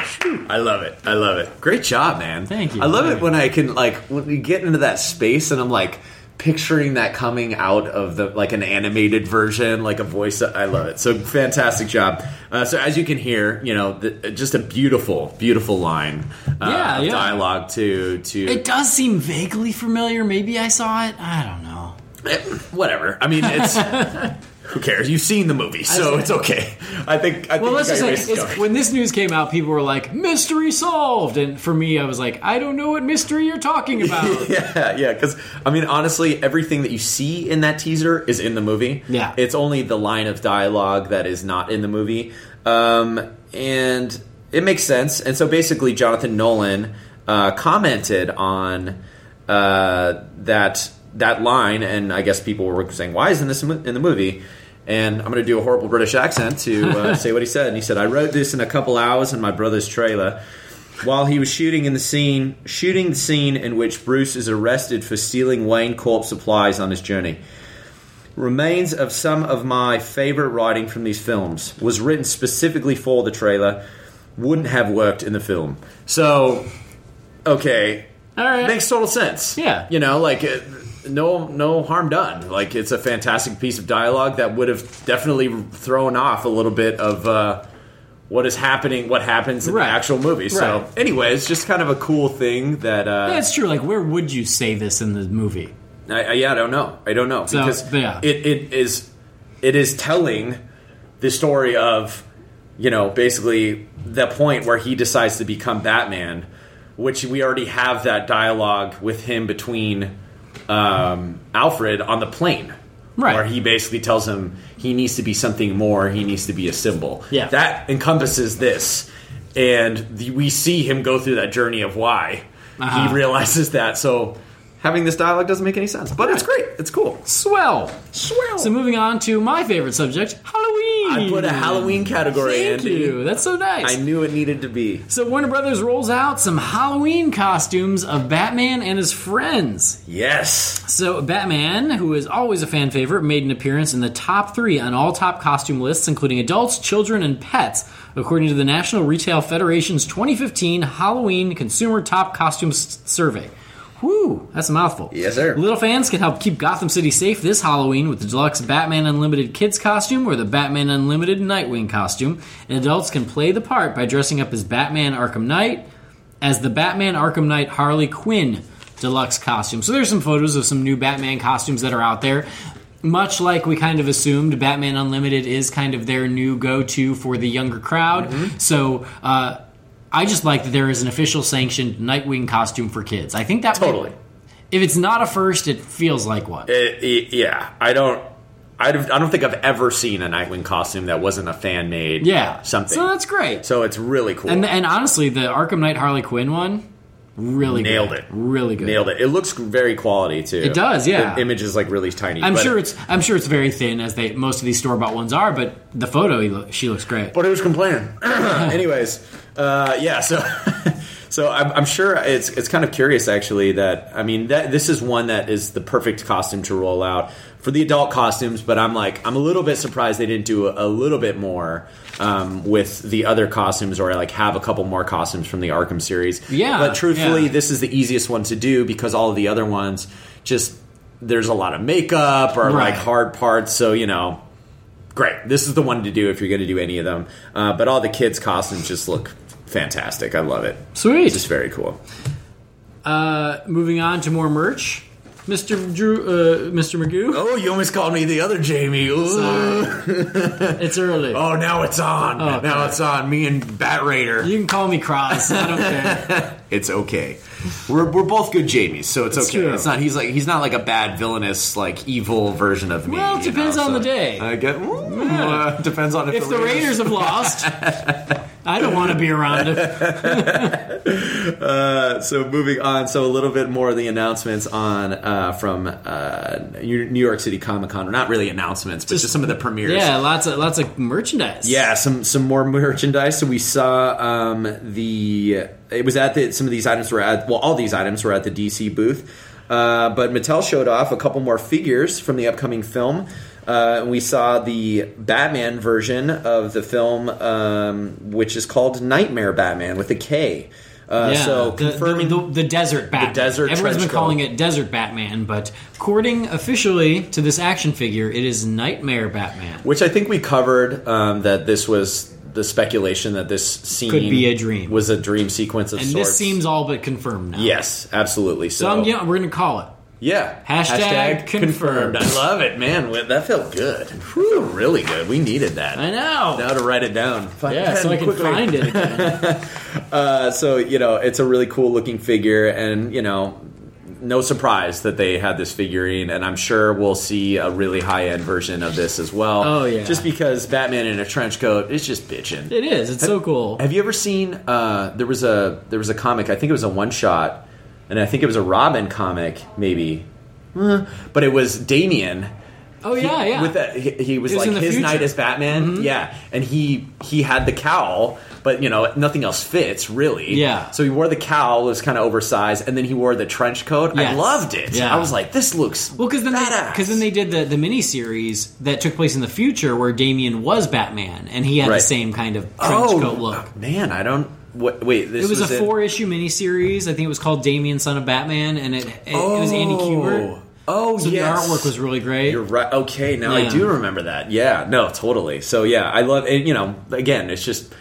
i love it i love it great job man Thank you. i love it when i can like when we get into that space and i'm like picturing that coming out of the like an animated version like a voice i love it so fantastic job uh, so as you can hear you know the, just a beautiful beautiful line uh, Yeah, of yeah. dialogue to to It does seem vaguely familiar. Maybe I saw it. I don't know. Eh, whatever. I mean, it's who cares? You've seen the movie, so it's okay. I think. I think Well, let's just say when this news came out, people were like, "Mystery solved," and for me, I was like, "I don't know what mystery you're talking about." yeah, yeah. Because I mean, honestly, everything that you see in that teaser is in the movie. Yeah. it's only the line of dialogue that is not in the movie, um, and it makes sense. And so basically, Jonathan Nolan uh, commented on uh, that that line, and I guess people were saying, "Why isn't this in the movie?" And I'm going to do a horrible British accent to uh, say what he said. And he said, "I wrote this in a couple hours in my brother's trailer." while he was shooting in the scene, shooting the scene in which Bruce is arrested for stealing Wayne Corp supplies on his journey. Remains of some of my favorite writing from these films was written specifically for the trailer. Wouldn't have worked in the film. So, okay, All right. makes total sense. Yeah. you know, like uh, no no harm done. Like it's a fantastic piece of dialogue that would have definitely thrown off a little bit of uh, what is happening, what happens in Right. the actual movie. So, anyway, it's just kind of a cool thing that. Uh, yeah, it's true. Like, where would you say this in the movie? I, I, yeah, I don't know. I don't know So, because yeah. it, it is it is telling the story of you know basically the point where he decides to become Batman, which we already have that dialogue with him between um, Alfred on the plane. Right. Where he basically tells him he needs to be something more, he needs to be a symbol. Yeah. That encompasses this. And the, we see him go through that journey of why Uh-huh. he realizes that. So having this dialogue doesn't make any sense. But it's great. It's cool. Swell. Swell. So moving on to my favorite subject, Halloween. I put a Halloween category Thank Andy. you. That's so nice. I knew it needed to be. so Warner Brothers rolls out some Halloween costumes of Batman and his friends. Yes. So Batman, who is always a fan favorite, made an appearance in the top three on all top costume lists, including adults, children, and pets, according to the National Retail Federation's 2015 Halloween Consumer Top Costumes Survey. Whew, that's a mouthful. Yes, sir. Little fans can help keep Gotham City safe this Halloween with the deluxe Batman Unlimited Kids costume or the Batman Unlimited Nightwing costume. And adults can play the part by dressing up as Batman Arkham Knight, as the Batman Arkham Knight Harley Quinn deluxe costume. So there's some photos of some new Batman costumes that are out there. Much like we kind of assumed, Batman Unlimited is kind of their new go-to for the younger crowd. Mm-hmm. So uh, I just like that there is an official sanctioned Nightwing costume for kids. I think that might- Totally. if it's not a first, it feels like one. It- it- yeah. I don't. I don't, I don't think I've ever seen a Nightwing costume that wasn't a fan made. yeah, something. So that's great. So it's really cool. and and honestly, the Arkham Knight Harley Quinn one, really Nailed good. it. Really good. Nailed it. It looks very quality too. It does, yeah. The image is like really tiny. I'm sure it's I'm sure it's very thin as they most of these store bought ones are, but the photo look, she looks great. But who's complaining? Anyways, uh, yeah. So, so I'm, I'm sure it's it's kind of curious actually that I mean that this is one that is the perfect costume to roll out for the adult costumes. But I'm like I'm a little bit surprised they didn't do a, a little bit more um, with the other costumes or I like have a couple more costumes from the Arkham series. Yeah, But truthfully, yeah. this is the easiest one to do because all of the other ones just there's a lot of makeup or Right. like hard parts. So you know great. This is the one to do if you're going to do any of them. Uh, but all the kids' costumes just look fantastic. I love it. Sweet. It's just very cool. Uh, moving on to more merch, Mr. Drew, uh, Mr. Magoo. Oh, you almost called me the other Jamie. It's early. Oh, now it's on. Oh, now okay. it's on. Me and Bat Raider. You can call me Cross. I don't care. It's okay. We're, we're both good Jamies, so it's, It's okay. true. It's not. He's like he's not like a bad villainous like evil version of me. Well, it depends know, on so- the day. I get. ooh, uh, depends on if, if the Raiders have lost, I don't want to be around it. Uh, so moving on, so a little bit more of the announcements on uh, from uh, New York City Comic Con. Not really announcements, but just, some of the premieres. Yeah, lots of lots of merchandise. Yeah, some some more merchandise. So we saw um, the it was at the some of these items were at well all these items were at the DC booth, uh, but Mattel showed off a couple more figures from the upcoming film. Uh, we saw the Batman version of the film, um, which is called Knightmare Batman with a K. Uh, Yeah, so the, confirming the, the, the desert Batman. desert Everyone's been calling coat. it Desert Batman, but according officially to this action figure, it is Knightmare Batman. Which I think we covered um, that this was the speculation that this scene Could be a dream. was a dream sequence of sorts. And sorts. this seems all but confirmed now. yes, absolutely. So, So yeah, we're going to call it. Yeah, Hashtag confirmed. I love it, man. That felt good. Felt really good. We needed that. I know. Now to write it down. yeah, so I can Quickly. find it again. Uh, so you know, it's a really cool looking figure, and you know. No surprise that they had this figurine, and I'm sure we'll see a really high end version of this as well. Oh, yeah. just because Batman in a trench coat is just bitching. It is. It's so cool. Have you ever seen? Uh, there was a there was a comic. I think it was a one shot, and I think it was a Robin comic, maybe. Uh, But it was Damian Oh, yeah, He- yeah. With that, he, he was was like his future. Mm-hmm. night as Batman. Yeah, and he he had the cowl, but you know nothing else fits really. Yeah. So he wore the cowl, it was kind of oversized, and then he wore the trench coat. I loved it. Yeah. I was like, this looks Well, because then because then they did the the miniseries that took place in the future where Damian was Batman and he had the same kind of trench coat look. man, I don't. What, wait, this It was, a in- four issue miniseries. I think it was called Damian, Son of Batman, and it it, it was Andy oh. Kubert. Oh, So yes. the artwork was really great. You're right. Okay, now Yeah. I do remember that. Yeah, no, totally. So yeah, I love it. You know, again, it's just.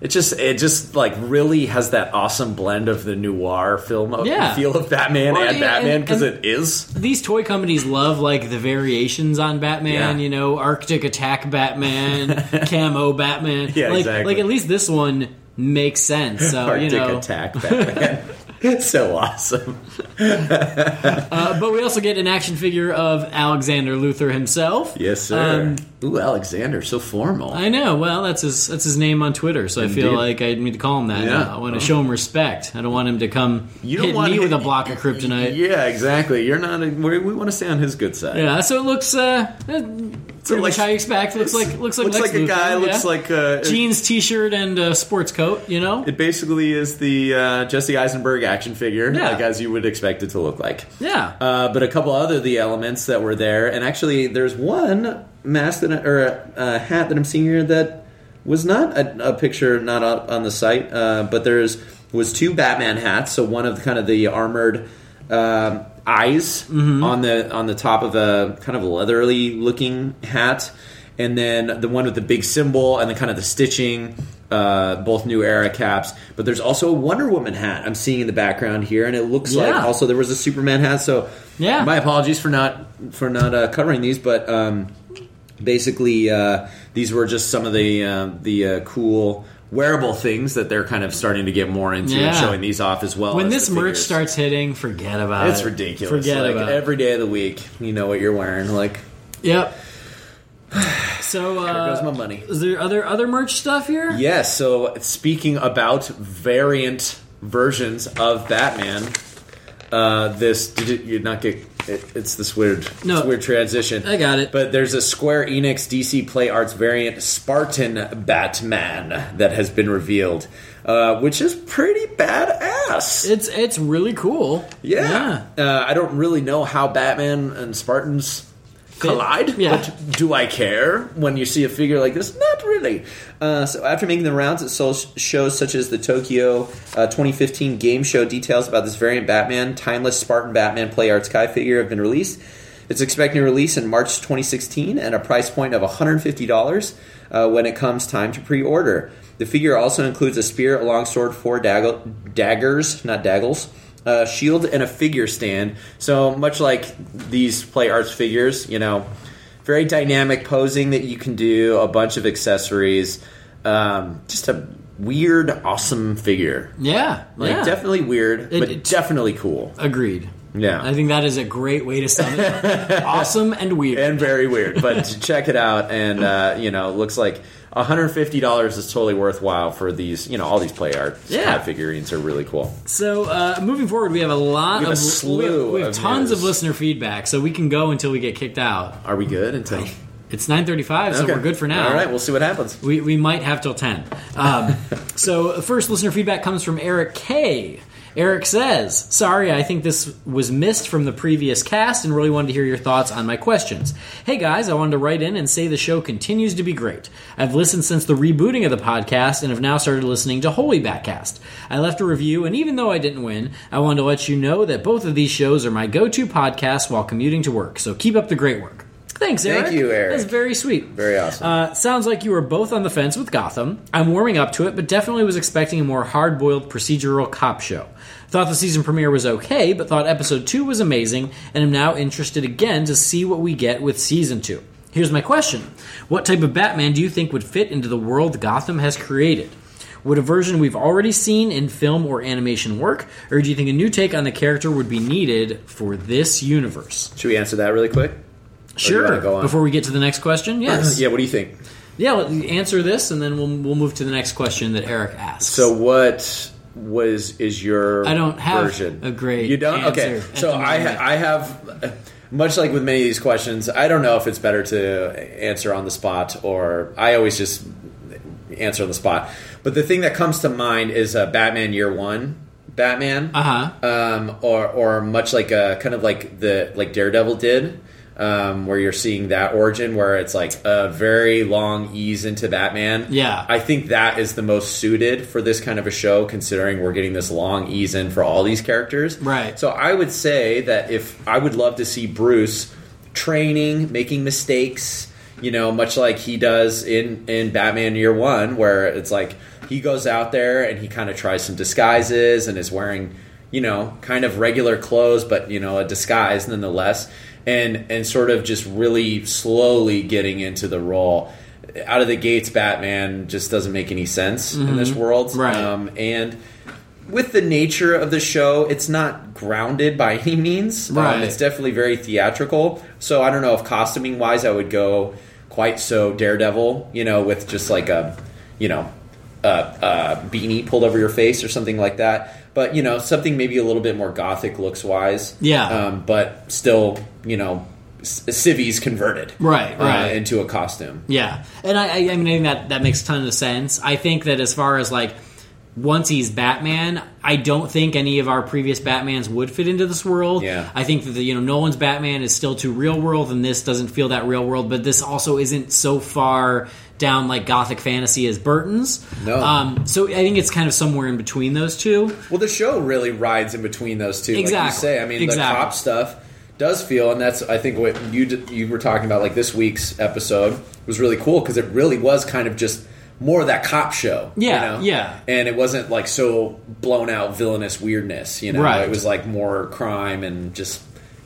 It just it just like really has that awesome blend of the noir film of Yeah. feel of Batman Well, and yeah, Batman because it is. These toy companies love like the variations on Batman. You know, Arctic Attack Batman, Camo Batman. Yeah, like, exactly. Like at least this one makes sense. So Arctic you know, Attack Batman. it's so awesome. Uh, but we also get an action figure of Alexander Luthor himself. Yes, sir. Um, Ooh, Alexander, so formal. I know. Well, that's his that's his name on Twitter, so I feel like I need to call him that. Yeah. I want to show him respect. I don't want him to come You don't hit want me with a block of kryptonite. Yeah, exactly. You're not. A, we, we want to stay on his good side. Yeah, so it looks uh, pretty like- how you expect. Looks like looks like looks Lex like a Luthor, guy. Looks like uh, jeans, t-shirt, and uh, sports coat. You know, It basically is the uh, Jesse Eisenberg action figure, Yeah. like as you would expect it to look like. yeah. Uh, but a couple other the elements that were there, and actually, there's one mask that, or a, a hat that I'm seeing here that was not a, a picture, not on the site, uh, but there's was two Batman hats. So one of the, kind of the armored um, eyes on the on the top of a kind of leathery looking hat, and then the one with the big symbol and the kind of the stitching. Uh, both new era caps, but there's also a Wonder Woman hat I'm seeing in the background here, and it looks like also there was a Superman hat. So Yeah. my apologies for not for not uh, covering these, but um, basically uh, these were just some of the uh, the uh, cool wearable things that they're kind of starting to get more into Yeah. and showing these off as well. when as this merch starts hitting, forget about it's it. It's ridiculous. Forget like about it. every day of the week, you know what you're wearing. Like Yep. So uh, there goes my money. Is there other other merch stuff here? Yes. So speaking about variant versions of Batman, uh, this did you not get? It, it's this weird, No. this weird transition. I got it. But there's a Square Enix DC Play Arts variant Spartan Batman that has been revealed, uh, which is pretty badass. It's it's really cool. yeah. Uh, I don't really know how Batman and Spartans collide, Yeah. but do I care when you see a figure like this? Not really. Uh, so after making the rounds at shows such as the Tokyo uh, 2015 game show, details about this variant Batman, timeless Spartan Batman Play Arts Kai figure have been released. It's expecting a release in March 2016 and a price point of $150 uh, when it comes time to pre-order. The figure also includes a spear, a longsword, four dag- daggers, not daggles, a shield, and a figure stand. So much like these play arts figures, you know, very dynamic posing that you can do, a bunch of accessories, um, just a weird, awesome figure. Yeah. Like yeah. definitely weird, It- but it- definitely cool. Agreed. Yeah. I think that is a great way to sum it up. awesome and weird. and very weird. But check it out, and uh, you know, it looks like $150 is totally worthwhile for these. You know, all these play art Yeah. figurines are really cool. So uh, moving forward, we have a lot We have of a slew we have, of tons news. of listener feedback, so we can go until we get kicked out. Are we good until? It's nine thirty-five, so we're good for now. All right, we'll see what happens. We, we might have till 10. Um, so, first listener feedback comes from Eric K. Eric says, Sorry, I think this was missed from the previous cast and really wanted to hear your thoughts on my questions. Hey guys, I wanted to write in and say the show continues to be great. I've listened since the rebooting of the podcast and have now started listening to Holy Batcast. I left a review, and even though I didn't win, I wanted to let you know that both of these shows are my go to podcasts while commuting to work. So, keep up the great work. Thanks, Eric. Thank you, Eric. That's very sweet. Very awesome. Uh, sounds like you were both on the fence with Gotham. I'm warming up to it, but definitely was expecting a more hard boiled procedural cop show. Thought the season premiere was okay, but thought episode 2 was amazing, and am now interested again to see what we get with season 2. Here's my question What type of Batman do you think would fit into the world Gotham has created? Would a version we've already seen in film or animation work, or do you think a new take on the character would be needed for this universe? Should we answer that really quick? Sure. go on? Before we get to the next question, yes. Yeah. What do you think? Yeah, answer this, and then we'll we'll move to the next question that Eric asks. So what was is your I don't have version? a great You don't? okay. So I ha- I have much like with many of these questions, I don't know if it's better to answer on the spot or I always just answer on the spot. But the thing that comes to mind is uh, Batman Year One. Batman, Uh huh. um, or or much like a kind of like the like Daredevil did, um, where you're seeing that origin where it's like a very long ease into Batman. Yeah. I think that is the most suited for this kind of a show, considering we're getting this long ease in for all these characters. Right. So I would say that if I would love to see Bruce training, making mistakes, you know, much like he does in in Batman Year One, where it's like he goes out there and he kind of tries some disguises and is wearing, you know, kind of regular clothes, but you know, a disguise nonetheless, and and sort of just really slowly getting into the role. Out of the gates, Batman just doesn't make any sense in this world, Right. Um, and with the nature of the show, it's not grounded by any means. Um, Right. it's definitely very theatrical. So I don't know if costuming wise, I would go quite so Daredevil. You know, with just like a, you know, a, a beanie pulled over your face or something like that. But you know, something maybe a little bit more gothic looks wise. Yeah. Um, but still, you know, civvies converted. Right, uh, right. into a costume. Yeah, and I, I, I mean, I think that that makes a ton of sense. I think that as far as like once he's Batman, I don't think any of our previous Batmans would fit into this world. Yeah. I think that the, you know Nolan's Batman is still too real world, and this doesn't feel that real world. But this also isn't so far down like gothic fantasy as Burton's. No. Um, so I think it's kind of somewhere in between those two. Well, the show really rides in between those two. Like Exactly. you say, I mean, Exactly. the cop stuff does feel, and that's I think what you you were talking about. Like this week's episode was really cool because it really was kind of just more of that cop show. you Yeah, know? yeah. and it wasn't like so blown out villainous weirdness. You know, Right. it was like more crime and just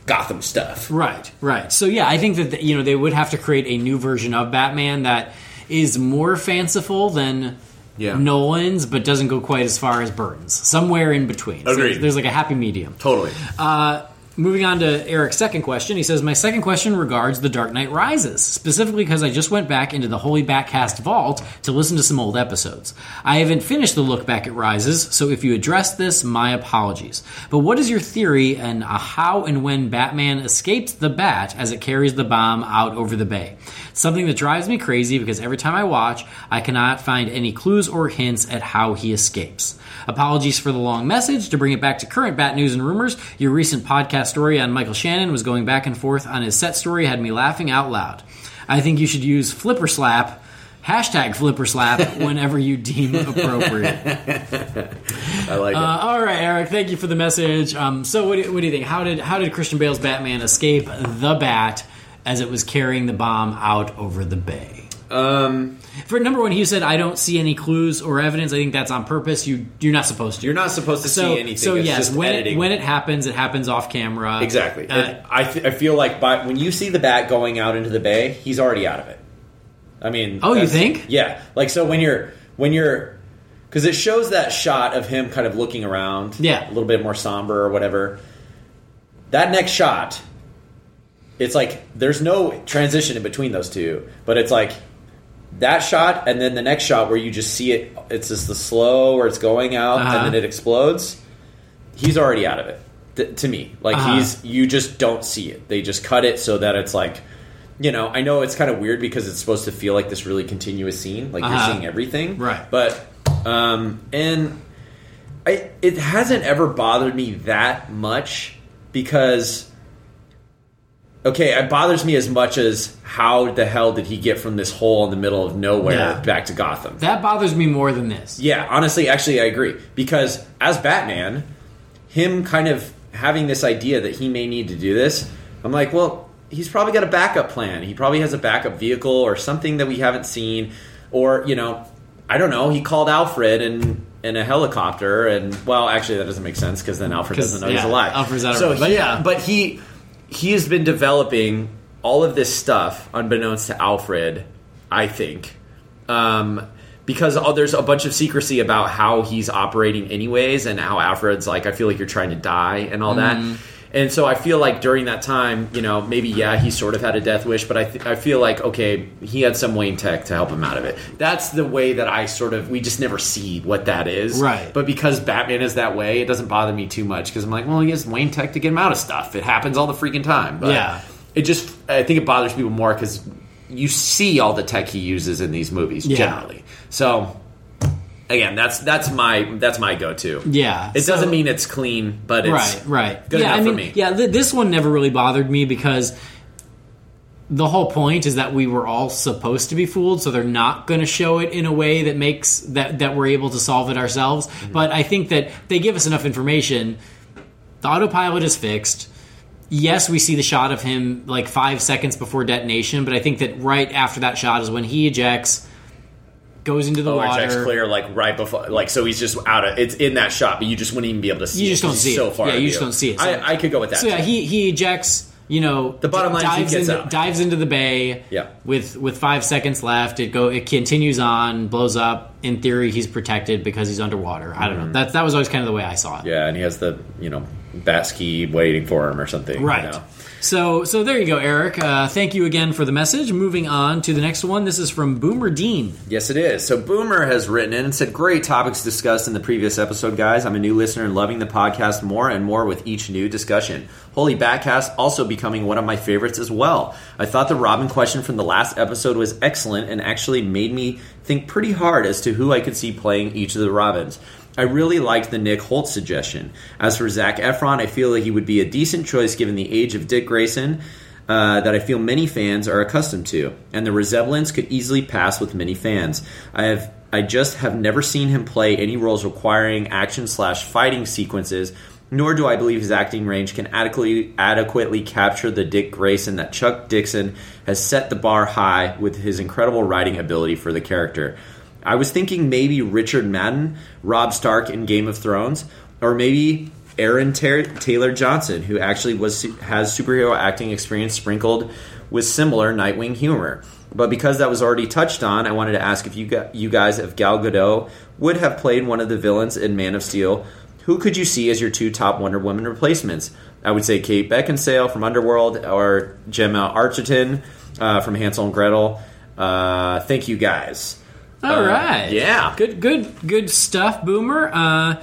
Gotham stuff. Right, right. So yeah, I think that you know they would have to create a new version of Batman that is more fanciful than Yeah. Nolan's, but doesn't go quite as far as Burton's. Somewhere in between. So there's like a happy medium. Totally. Uh, moving on to Eric's second question, he says, My second question regards The Dark Knight Rises, specifically because I just went back into the Holy Batcast vault to listen to some old episodes. I haven't finished the look back at Rises, so if you address this, my apologies. But what is your theory and uh, how and when Batman escapes the bat as it carries the bomb out over the bay? Something that drives me crazy because every time I watch, I cannot find any clues or hints at how he escapes. Apologies for the long message. To bring it back to current Bat news and rumors, your recent podcast story on Michael Shannon was going back and forth on his set story had me laughing out loud. I think you should use flipper slap, hashtag flipper slap, whenever you deem appropriate. I like it. Uh, all right, Eric. Thank you for the message. Um, so, what do, what do you think? How did how did Christian Bale's Batman escape the bat as it was carrying the bomb out over the bay? Um, For number one, he said, "I don't see any clues or evidence." I think that's on purpose. You you're not supposed to. you're not supposed to so see anything. so It's yes, just when it, editing. when it happens, it happens off camera. Exactly. Uh, And I, th- I feel like by, when you see the bat going out into the bay, he's already out of it. I mean, Oh, you that's- think? Yeah. Like so when you're when you're because it shows that shot of him kind of looking around, Yeah. a little bit more somber or whatever. That next shot, it's like there's no transition in between those two, but it's like that shot and then the next shot where you just see it. It's just the slow where it's going out Uh-huh. and then it explodes he's already out of it th- to me like Uh-huh. he's you just don't see it they just cut it so that it's like you know i know it's kind of weird because it's supposed to feel like this really continuous scene like Uh-huh. you're seeing everything Right. but um and i it hasn't ever bothered me that much because okay it bothers me as much as how the hell did he get from this hole in the middle of nowhere Yeah. back to gotham that bothers me more than this. yeah, honestly, actually, I agree because as Batman, him kind of having this idea that he may need to do this, I'm like, well, he's probably got a backup plan. He probably has a backup vehicle or something that we haven't seen, or you know, I don't know. He called Alfred in in a helicopter, and well, actually, that doesn't make sense because then Alfred doesn't know he's alive. Alfred's out of so. But yeah. but he he has been developing all of this stuff unbeknownst to Alfred, I think. Um, because oh, there's a bunch of secrecy about how he's operating anyways and how Alfred's like I feel like you're trying to die and all Mm-hmm. that. And so I feel like during that time, you know, maybe yeah, he sort of had a death wish, but I th- I feel like okay, he had some Wayne Tech to help him out of it. That's the way that I sort of we just never see what that is, Right. But because Batman is that way, it doesn't bother me too much because I'm like, well, he has Wayne Tech to get him out of stuff. It happens all the freaking time. But Yeah. it just I think it bothers people more because you see all the tech he uses in these movies Yeah. generally. So again, that's that's my that's my go to. Yeah, It so- doesn't mean it's clean, but it's right, right. good yeah, enough I mean, for me. yeah, th- this one never really bothered me because the whole point is that we were all supposed to be fooled, so they're not going to show it in a way that makes that that we're able to solve it ourselves. Mm-hmm. But I think that they give us enough information. The autopilot is fixed. Yes, we see the shot of him like five seconds before detonation, but I think that right after that shot is when he ejects, goes into the Oh, water. ejects clear like right before, like so he's just out of. It's in that shot, but you just wouldn't even be able to see. You it just don't see it. So far, Yeah, you just don't see it. So- I, I could go with that. So yeah, he he ejects. You know, The bottom line dives gets into, out. dives into the bay. Yeah. With with five seconds left, it go it continues on, blows up. In theory, he's protected because he's underwater. I don't know. That that was always kind of the way I saw it. Mm-hmm. yeah, and he has the you know bat ski waiting for him or something. you Right. know. So so there you go, Eric. Uh, thank you again for the message. Moving on to the next one. This is from Boomer Dean. Yes, it is. So Boomer has written in and said, "Great topics discussed in the previous episode, guys. I'm a new listener and loving the podcast more and more with each new discussion. Holy Batcast also becoming one of my favorites as well. I thought the Robin question from the last episode was excellent and actually made me think pretty hard as to who I could see playing each of the Robins." I really liked the Nick Hoult suggestion. As for Zac Efron, I feel like he would be a decent choice given the age of Dick Grayson, uh, that I feel many fans are accustomed to, and the resemblance could easily pass with many fans. I have I just have never seen him play any roles requiring action slash fighting sequences, nor do I believe his acting range can adequately adequately capture the Dick Grayson that Chuck Dixon has set the bar high with his incredible writing ability for the character. I was thinking maybe Richard Madden, Robb Stark in Game of Thrones, or maybe Aaron Ter- Taylor Johnson, who actually was has superhero acting experience sprinkled with similar Nightwing humor. But because that was already touched on, I wanted to ask if you you guys, if Gal Gadot would have played one of the villains in Man of Steel, who could you see as your two top Wonder Woman replacements? I would say Kate Beckinsale from Underworld or Gemma Arterton uh, from Hansel and Gretel. Uh, thank you guys. All Uh, right. yeah. Good, good, good stuff, Boomer. Uh,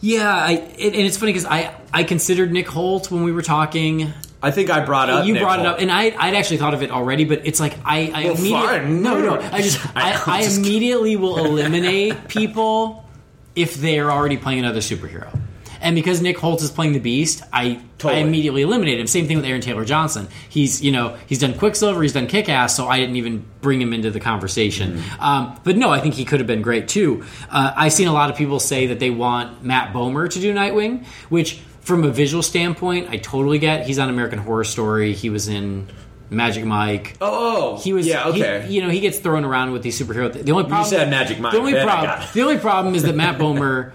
yeah, I, it, and it's funny because I, I considered Nick Hoult when we were talking. I think I brought up. you Nick brought it up, and I, I'd actually thought of it already, but it's like I, I Well, immediately, no, no, I just, I, I'm I just immediately will eliminate people if they are already playing another superhero. And because Nick Hoult is playing the Beast, I I immediately eliminate him. Same thing with Aaron Taylor Johnson. He's you know he's done Quicksilver, he's done Kick Ass, so I didn't even bring him into the conversation. Mm-hmm. Um, but no, I think he could have been great too. Uh, I've seen a lot of people say that they want Matt Bomer to do Nightwing, which from a visual standpoint, I totally get. He's on American Horror Story. He was in Magic Mike. Oh, He was, Yeah, he- okay. you know, he gets thrown around with these superhero. The only problem said Magic Mike, The only problem, the only problem is that Matt Bomer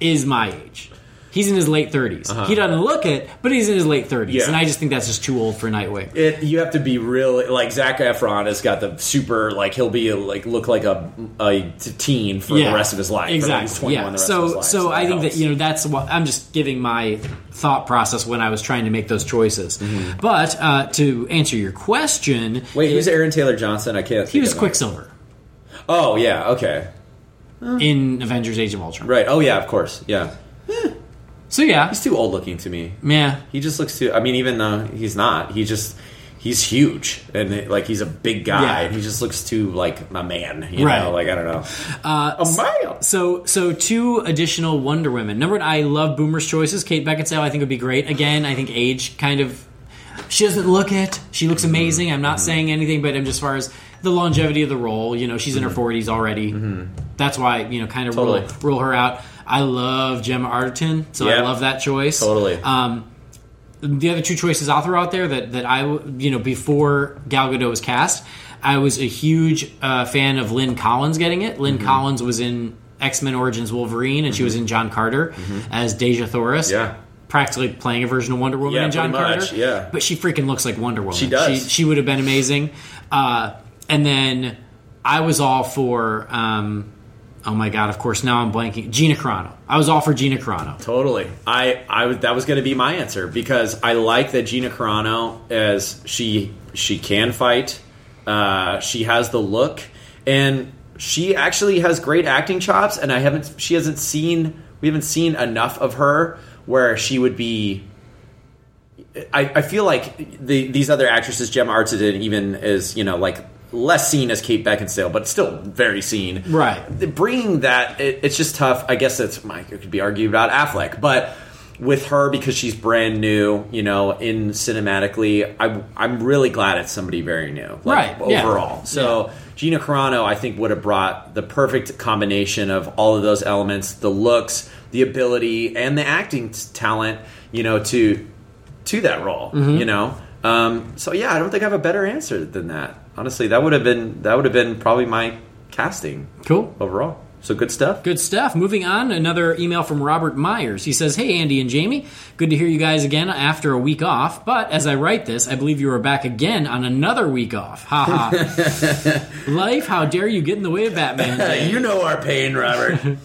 is my age. He's in his late 30s. He doesn't look it, but he's in his late 30s, Uh-huh. Yeah. and I just think that's just too old for Nightwing. It, you have to be really like Zac Efron has got the super like he'll be like look like a, a teen for the rest of his life. For, like, he's Exactly. Yeah. the rest So, of his life, so I think helps. that you know that's what I'm just giving my thought process when I was trying to make those choices. But uh, to answer your question, Mm-hmm. Wait, who's Aaron Taylor Johnson? I can't. he was. Quicksilver Oh yeah, okay, in Avengers: Age of Ultron. right. Oh yeah, of course. Yeah, So yeah, he's too old looking to me. yeah. He just looks too. I mean, even though he's not, he just he's huge and like he's a big guy. Yeah. and he just looks too like a man. You Right. know, like I don't know, Uh, a man. So, so two additional Wonder Women. Number one, I love Boomer's choices. Kate Beckinsale, I think would be great. Again, I think age kind of. She doesn't look it. She looks mm-hmm. amazing. I'm not mm-hmm. saying anything, but I'm just as far as the longevity of the role. You know, she's in her mm-hmm. 40s already. That's why you know, kind of Totally. rule, rule her out. I love Gemma Arterton, so I love that choice. Totally. Um, the other two choices I'll throw out there that that I you know before Gal Gadot was cast, I was a huge uh, fan of Lynn Collins getting it. Lynn Mm-hmm. Collins was in X Men Origins Wolverine, and she was in John Carter as Dejah Thoris. Mm-hmm. Yeah. Practically playing a version of Wonder Woman Yeah, in John Carter. much, yeah. But she freaking looks like Wonder Woman. She does. She, she would have been amazing. Uh, and then I was all for um, Oh my god! Of course, now I'm blanking. Gina Carano. I was all for Gina Carano. Totally. I, I that was going to be my answer because I like that Gina Carano as she she can fight. Uh, she has the look, and she actually has great acting chops. And I haven't she hasn't seen we haven't seen enough of her where she would be. I, I feel like the, these other actresses, Gemma Arterton, even is you know like less seen as Kate Beckinsale, but still very seen. Right. Bringing that, it, it's just tough. I guess it's Mike. It could be argued about Affleck, but with her because she's brand new, you know, in cinematically, I, I'm really glad it's somebody very new, like, Right, yeah. Overall, so. Gina Carano, I think, would have brought the perfect combination of all of those elements: the looks, the ability, and the acting t- talent. You know, to to that role. Mm-hmm. You know, um, so yeah, I don't think I have a better answer than that. Honestly, that would have been that would have been probably my casting Cool. overall. So good stuff. Good stuff. Moving on, another email from Robert Myers. He says, Hey, Andy and Jaime. Good to hear you guys again after a week off. But as I write this, I believe you are back again on another week off. Ha ha. Life, how dare you get in the way of Batman? You know our pain, Robert.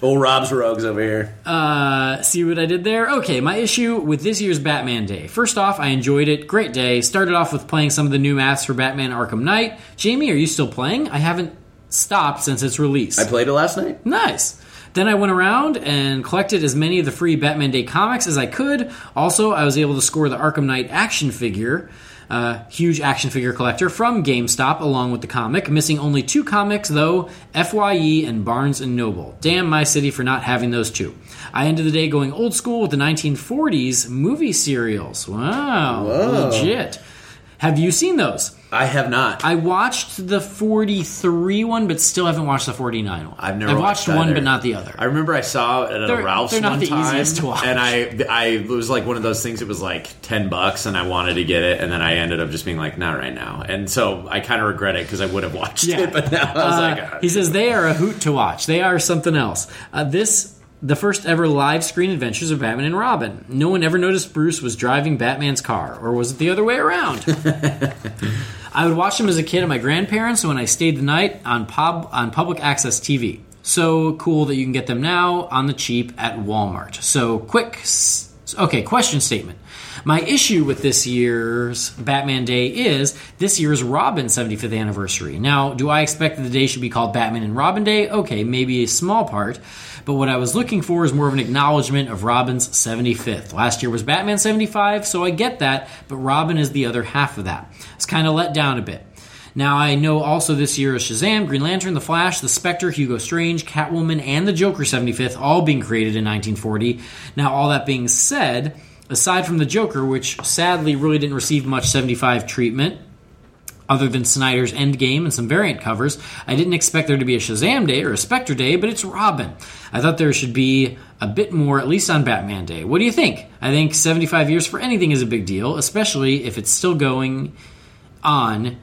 Old Rob's rogues over here. Uh, see what I did there? Okay, my issue with this year's Batman Day. First off, I enjoyed it. Great day. Started off with playing some of the new maps for Batman Arkham Knight. Jaime, are you still playing? I haven't stopped since its release. I played it last night. Nice. Then I went around and collected as many of the free Batman Day comics as I could. Also, I was able to score the Arkham Knight action figure, uh, huge action figure collector from GameStop, along with the comic. Missing only two comics though: Fye and Barnes and Noble. Damn my city for not having those two. I ended the day going old school with the 1940s movie serials. Wow, legit. Have you seen those? I have not. I watched the 43 one, but still haven't watched the 49 one. I've never I've watched watched one, either. but not the other. I remember I saw it at They're- a Ralph's they're not one the time, easiest to watch. and I, I it was like one of those things. It was like ten bucks, and I wanted to get it, and then I ended up just being like, not right now. And so I kind of regret it because I would have watched Yeah. it, but now I was Uh, like, ah. he says they are a hoot to watch. They are something else. Uh, this the first ever live screen adventures of Batman and Robin. No one ever noticed Bruce was driving Batman's car, or was it the other way around? I would watch them as a kid at my grandparents when I stayed the night on pub on public access TV. So cool that you can get them now on the cheap at Walmart. So quick. Okay, question statement. My issue with this year's Batman Day is this year's Robin 75th anniversary. Now, do I expect that the day should be called Batman and Robin Day? Okay, maybe a small part. But what I was looking for is more of an acknowledgement of Robin's 75th. Last year was Batman 75, so I get that, but Robin is the other half of that. It's kind of let down a bit. Now, I know also this year is Shazam, Green Lantern, The Flash, The Spectre, Hugo Strange, Catwoman, and The Joker 75th, all being created in 1940. Now, all that being said, aside from The Joker, which sadly really didn't receive much 75 treatment, other than Snyder's Endgame and some variant covers, I didn't expect there to be a Shazam Day or a Spectre Day, but it's Robin. I thought there should be a bit more, at least on Batman Day. What do you think? I think 75 years for anything is a big deal, especially if it's still going on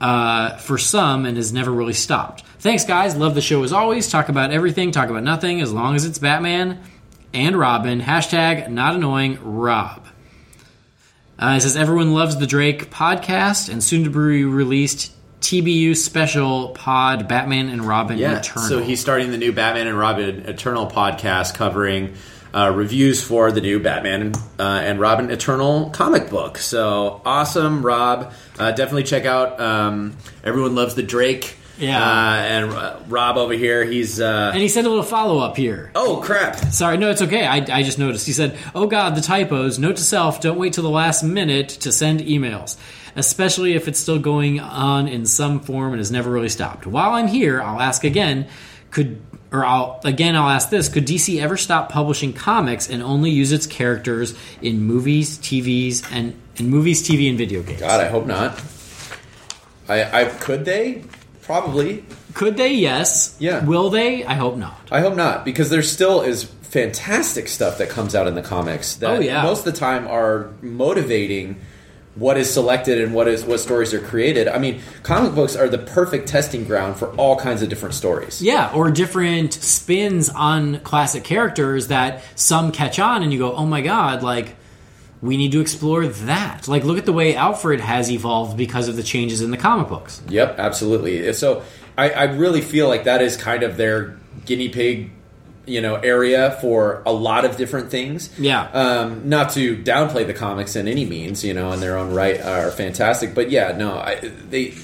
uh, for some and has never really stopped. Thanks, guys. Love the show as always. Talk about everything, talk about nothing, as long as it's Batman and Robin. Hashtag not annoying Rob. Uh, it says everyone loves the Drake podcast and soon to be released TBU special pod Batman and Robin yeah. Eternal. So he's starting the new Batman and Robin Eternal podcast covering uh, reviews for the new Batman uh, and Robin Eternal comic book. So awesome, Rob! Uh, definitely check out. Um, everyone loves the Drake. Yeah. uh, and uh, Rob over here, he's. Uh, and he sent a little follow up here. oh crap! Sorry, no, it's okay. I, I just noticed. He said, "Oh God, the typos. Note to self: don't wait till the last minute to send emails, especially if it's still going on in some form and has never really stopped." While I'm here, I'll ask again: could or I'll again I'll ask this: Could DC ever stop publishing comics and only use its characters in movies, TVs, and in movies, TV, and video games? God, I hope not. I, I could they probably. Could they? Yes. Yeah. Will they? I hope not. I hope not because there still is fantastic stuff that comes out in the comics that Oh, yeah. most of the time are motivating what is selected and what is what stories are created. I mean, comic books are the perfect testing ground for all kinds of different stories. Yeah, or different spins on classic characters that some catch on and you go, oh my god, like, we need to explore that. Like, look at the way Alfred has evolved because of the changes in the comic books. Yep, absolutely. So I, I really feel like that is kind of their guinea pig you know area for a lot of different things Yeah. um, not to downplay the comics in any means you know in their own right are fantastic but yeah no I, they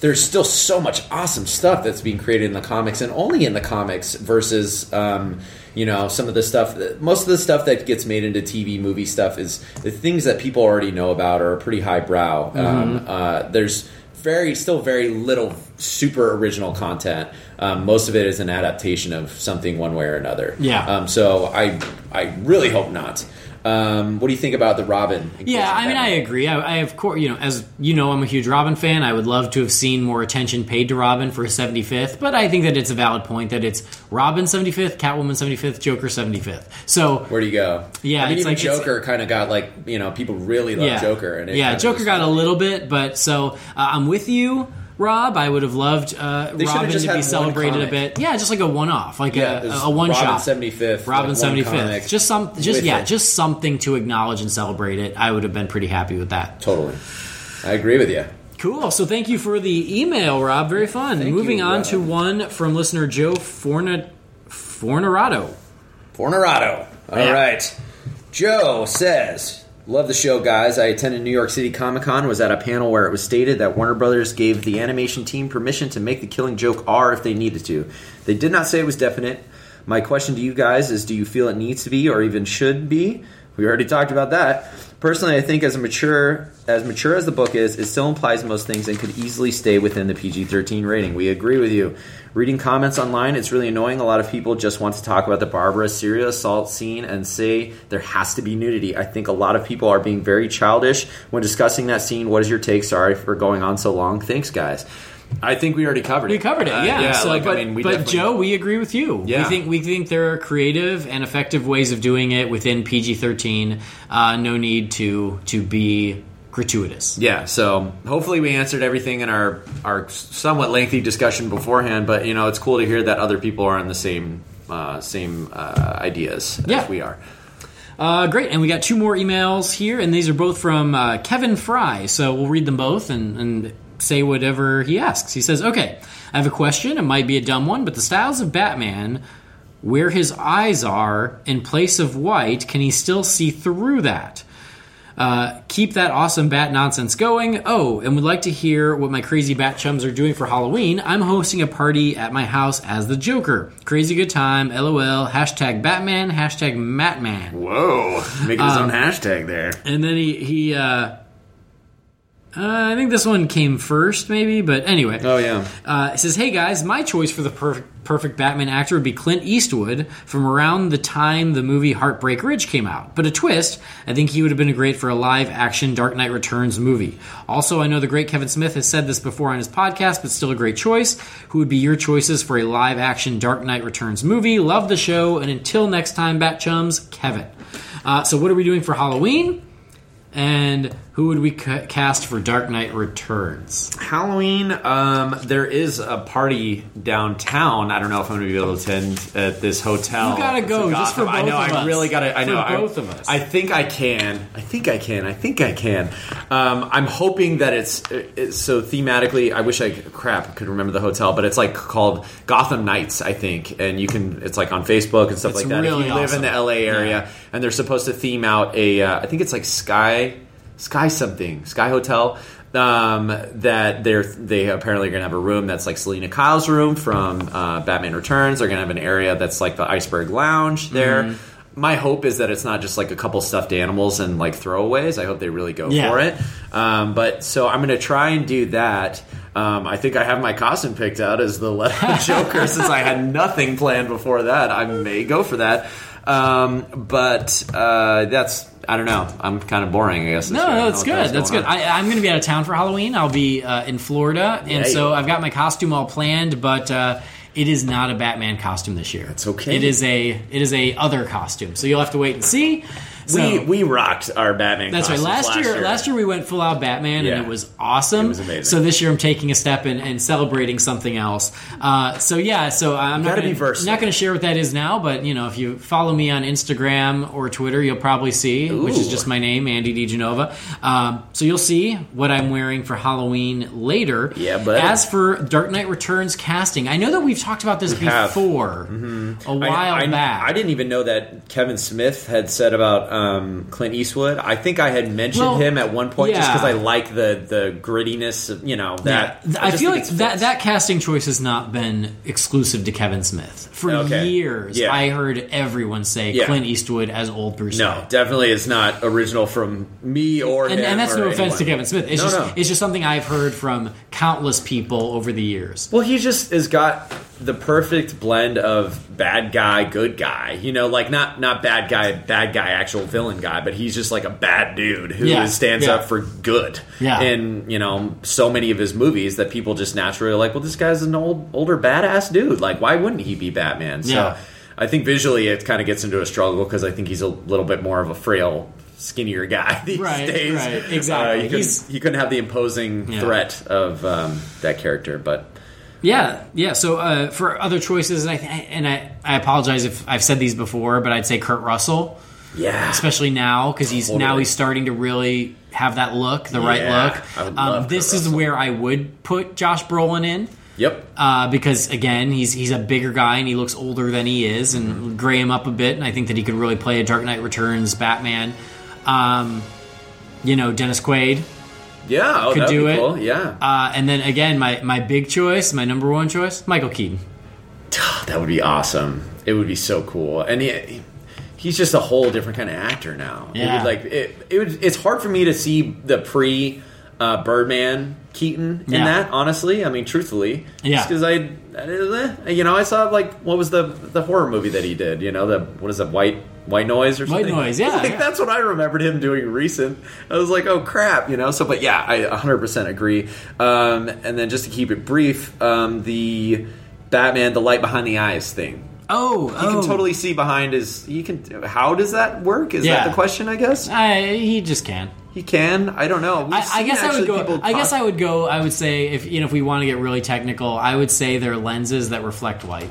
there's still so much awesome stuff that's being created in the comics and only in the comics versus um, you know some of the stuff that, most of the stuff that gets made into tv movie stuff is the things that people already know about are pretty highbrow um, uh, there's very still very little super original content. Um, most of it is an adaptation of something one way or another. Yeah. um, so i i really hope not um, what do you think about the robin Yeah, I mean, I agree. I, I of course, you know, as you know, I'm a huge Robin fan. I would love to have seen more attention paid to Robin for his 75th, but I think that it's a valid point that it's Robin 75th, Catwoman 75th, Joker 75th. So Where do you go? Yeah, I mean, it's even like- Joker kind of got like you know people really love yeah, Joker, and yeah, Joker got a little bit, but so uh, I'm with you. Rob, I would have loved uh, Robin to be celebrated a bit. Yeah, just like a one-off, like Yeah, a, a one Robin shot. 75th, Robin like one 75th. Just some, just yeah, it. just something to acknowledge and celebrate it. I would have been pretty happy with that. totally. I agree with you. Cool. So thank you for the email, Rob. Very fun. Thank Moving you, on Rob. to one from listener Joe Forna, Fornerato. Fornerado. All Yeah. right. Joe says, "Love the show, guys. I attended New York City Comic Con. Was at a panel where it was stated that Warner Brothers gave the animation team permission to make the Killing Joke R if they needed to. They did not say it was definite. My question to you guys is: Do you feel it needs to be, or even should be? We already talked about that. Personally, I think as mature as mature as the book is, it still implies most things and could easily stay within the PG-13 rating. We agree with you. Reading comments online, it's really annoying. A lot of people just want to talk about the Barbara serial assault scene and say there has to be nudity. I think a lot of people are being very childish when discussing that scene. What is your take? Sorry for going on so long. Thanks, guys. I think we already covered it. We covered it, Uh, yeah. so, like, but, I mean, we but definitely- Joe, we agree with you. Yeah. We think we think there are creative and effective ways of doing it within PG thirteen. Uh, no need to to be gratuitous. Yeah, so hopefully we answered everything in our our somewhat lengthy discussion beforehand. But you know, it's cool to hear that other people are on the same uh, same uh, ideas Yeah. as we are. Uh, great, and we got two more emails here, and these are both from uh, Kevin Fry. So we'll read them both and, and say whatever he asks. He says, "Okay, I have a question. It might be a dumb one, but the styles of Batman, where his eyes are in place of white, can he still see through that?" Uh, keep that awesome bat nonsense going. Oh, and would like to hear what my crazy bat chums are doing for Halloween. I'm hosting a party at my house as the Joker. Crazy good time. LOL. Hashtag Batman. Hashtag Matman. Whoa, making his own hashtag there. And then he he uh, uh, I think this one came first, maybe, but anyway. Oh yeah, Uh, it says, "Hey guys, my choice for the perfect, perfect Batman actor would be Clint Eastwood from around the time the movie Heartbreak Ridge came out. But a twist, I think he would have been great for a live-action Dark Knight Returns movie. Also, I know the great Kevin Smith has said this before on his podcast, but still a great choice. Who would be your choices for a live-action Dark Knight Returns movie? Love the show, and until next time, Bat Chums, Kevin. Uh, so, what are we doing for Halloween? And who would we ca- cast for Dark Knight Returns? Halloween. Um, there is a party downtown. I don't know if I'm going to be able to attend at this hotel. You gotta go, just for both I know. of I us. really got to. I For know. I- both of us. I think I can. I think I can. I think I can. Um, I'm hoping that it's, it's so thematically. I wish I crap could remember the hotel, but it's like called Gotham Nights, I think, and you can. It's like on Facebook and stuff It's like that. really if you live in the LA area, Yeah. and they're supposed to theme out a. Uh, I think it's like Sky, Sky something, Sky Hotel. Um, that they're they apparently are gonna have a room that's like Selina Kyle's room from uh, Batman Returns. They're gonna have an area that's like the Iceberg Lounge there. Mm-hmm. My hope is that it's not just like a couple stuffed animals and like throwaways. I hope they really go Yeah. for it. Um, but so I'm gonna try and do that. Um, I think I have my costume picked out as the Leather Joker since I had nothing planned before that. I may go for that. Um, but uh, that's I don't know. I'm kind of boring, I guess. this No, year. No, that's know what the good. That's good. on. I, I'm going to be out of town for Halloween. I'll be uh, in Florida, and Yeah, so I've got my costume all planned. But uh, it is not a Batman costume this year. It's okay. It is a it is a other costume. So you'll have to wait and see. So- we we rocked our Batman. That's right. costumes Last, year, last year we went full out Batman, Yeah. and it was awesome. It was amazing. So this year I'm taking a step and, and celebrating something else. Uh, so yeah, so I'm not gonna, be not going to share what that is now, but you know, if you follow me on Instagram or Twitter, you'll probably see, which is just my name, Andy DeGenova. Um, so you'll see what I'm wearing for Halloween later. Yeah, buddy. As for Dark Knight Returns casting, I know that we've talked about this before a while I, I, back. I didn't even know that Kevin Smith had said about um, Um, Clint Eastwood. I think I had mentioned Well, him at one point just because I like the the grittiness of you know that. Yeah. I, just feel like that that casting choice has not been exclusive to Kevin Smith for Okay. years. Yeah. I heard everyone say Yeah. Clint Eastwood as old Bruce. No, definitely is not original from me or and, and that's or no offense to. Kevin Smith. It's No, just no. it's just something I've heard from countless people over the years. Well, he just has got the perfect blend of bad guy, good guy. You know, like not not bad guy, bad guy, actual villain guy, but he's just like a bad dude who Yeah, stands yeah. up for good. Yeah. In you know so many of his movies that people just naturally are like, well, this guy's an old older badass dude. Like, why wouldn't he be Batman? So Yeah. I think visually it kind of gets into a struggle because I think he's a little bit more of a frail. Skinnier guy these Right, days. right, exactly. Uh, he, couldn't, couldn't have the imposing Yeah. threat of um, that character, but Yeah, yeah. So uh, for other choices, and I and I, I apologize if I've said these before, but I'd say Kurt Russell. yeah, especially now because he's now he's starting to really have that look, the right look. Um, this Kurt is Russell. where I would put Josh Brolin in. Yep. Uh, because again, he's he's a bigger guy and he looks older than he is, and gray him up a bit. And I think that he could really play a Dark Knight Returns Batman. Um, you know, Dennis Quaid, Yeah, oh, Could do be it. Cool. Yeah, uh, and then again, my my big choice, my number one choice, Michael Keaton. that would be awesome. It would be so cool, and he, he's just a whole different kind of actor now. It Yeah. would, like it, it would, it's hard for me to see the pre uh, Birdman Keaton in Yeah. that. Honestly, I mean, truthfully, Yeah. because I, I- you know, I saw like what was the the horror movie that he did? You know, the what is that white. White noise or White something. Noise, yeah, like yeah. that's what I remembered him doing recent. I was like, oh crap, you know. So, but yeah, I 100 percent agree. Um, and then just to keep it brief, um, the Batman, the light behind the eyes thing. Oh, he oh. can totally see behind his. He can. How does that work? Is Yeah. that the question? I guess I, he just can. He can. I don't know. I, I guess I would go. people I guess I would go. I would say if you know if we want to get really technical, I would say they're lenses that reflect light.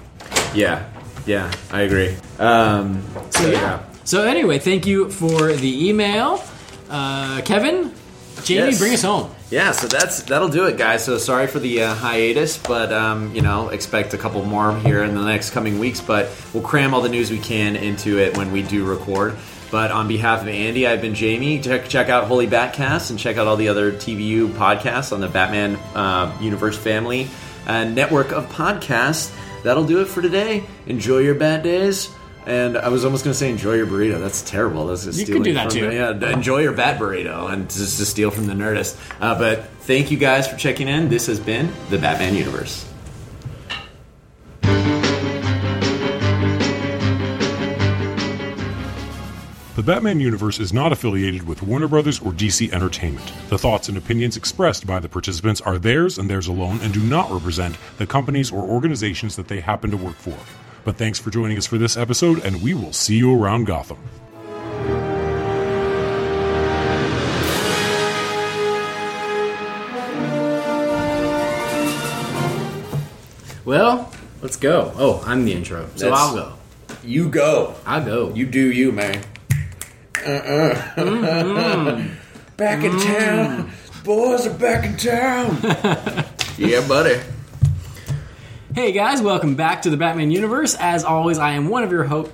Yeah, yeah, I agree. Um, so yeah. So anyway, thank you for the email, uh, Kevin. Jaime, Yes. bring us home. Yeah, so that's that'll do it, guys. So sorry for the uh, hiatus, but um, you know, expect a couple more here in the next coming weeks. But we'll cram all the news we can into it when we do record. But on behalf of Andy, I've been Jaime. Check, check out Holy Batcast and check out all the other TBU podcasts on the Batman uh, Universe family uh, network of podcasts. That'll do it for today. Enjoy your bat days. And I was almost going to say enjoy your burrito. That's terrible. That's just You stealing do that from too. yeah, enjoy your bat burrito and just to steal from the Nerdist. Uh, but thank you guys for checking in. This has been the Batman Universe. The Batman universe is not affiliated with Warner Brothers or DC Entertainment. The thoughts and opinions expressed by the participants are theirs and theirs alone and do not represent the companies or organizations that they happen to work for. But thanks for joining us for this episode, and we will see you around Gotham. Well, let's go. Oh, I'm the intro, so That's- I'll go. You go. I'll go. You do you, man. Uh-uh. back in mm-hmm. town. Boys are back in town. yeah, buddy. Hey guys, welcome back to the Batman universe. As always, I am one of your hope.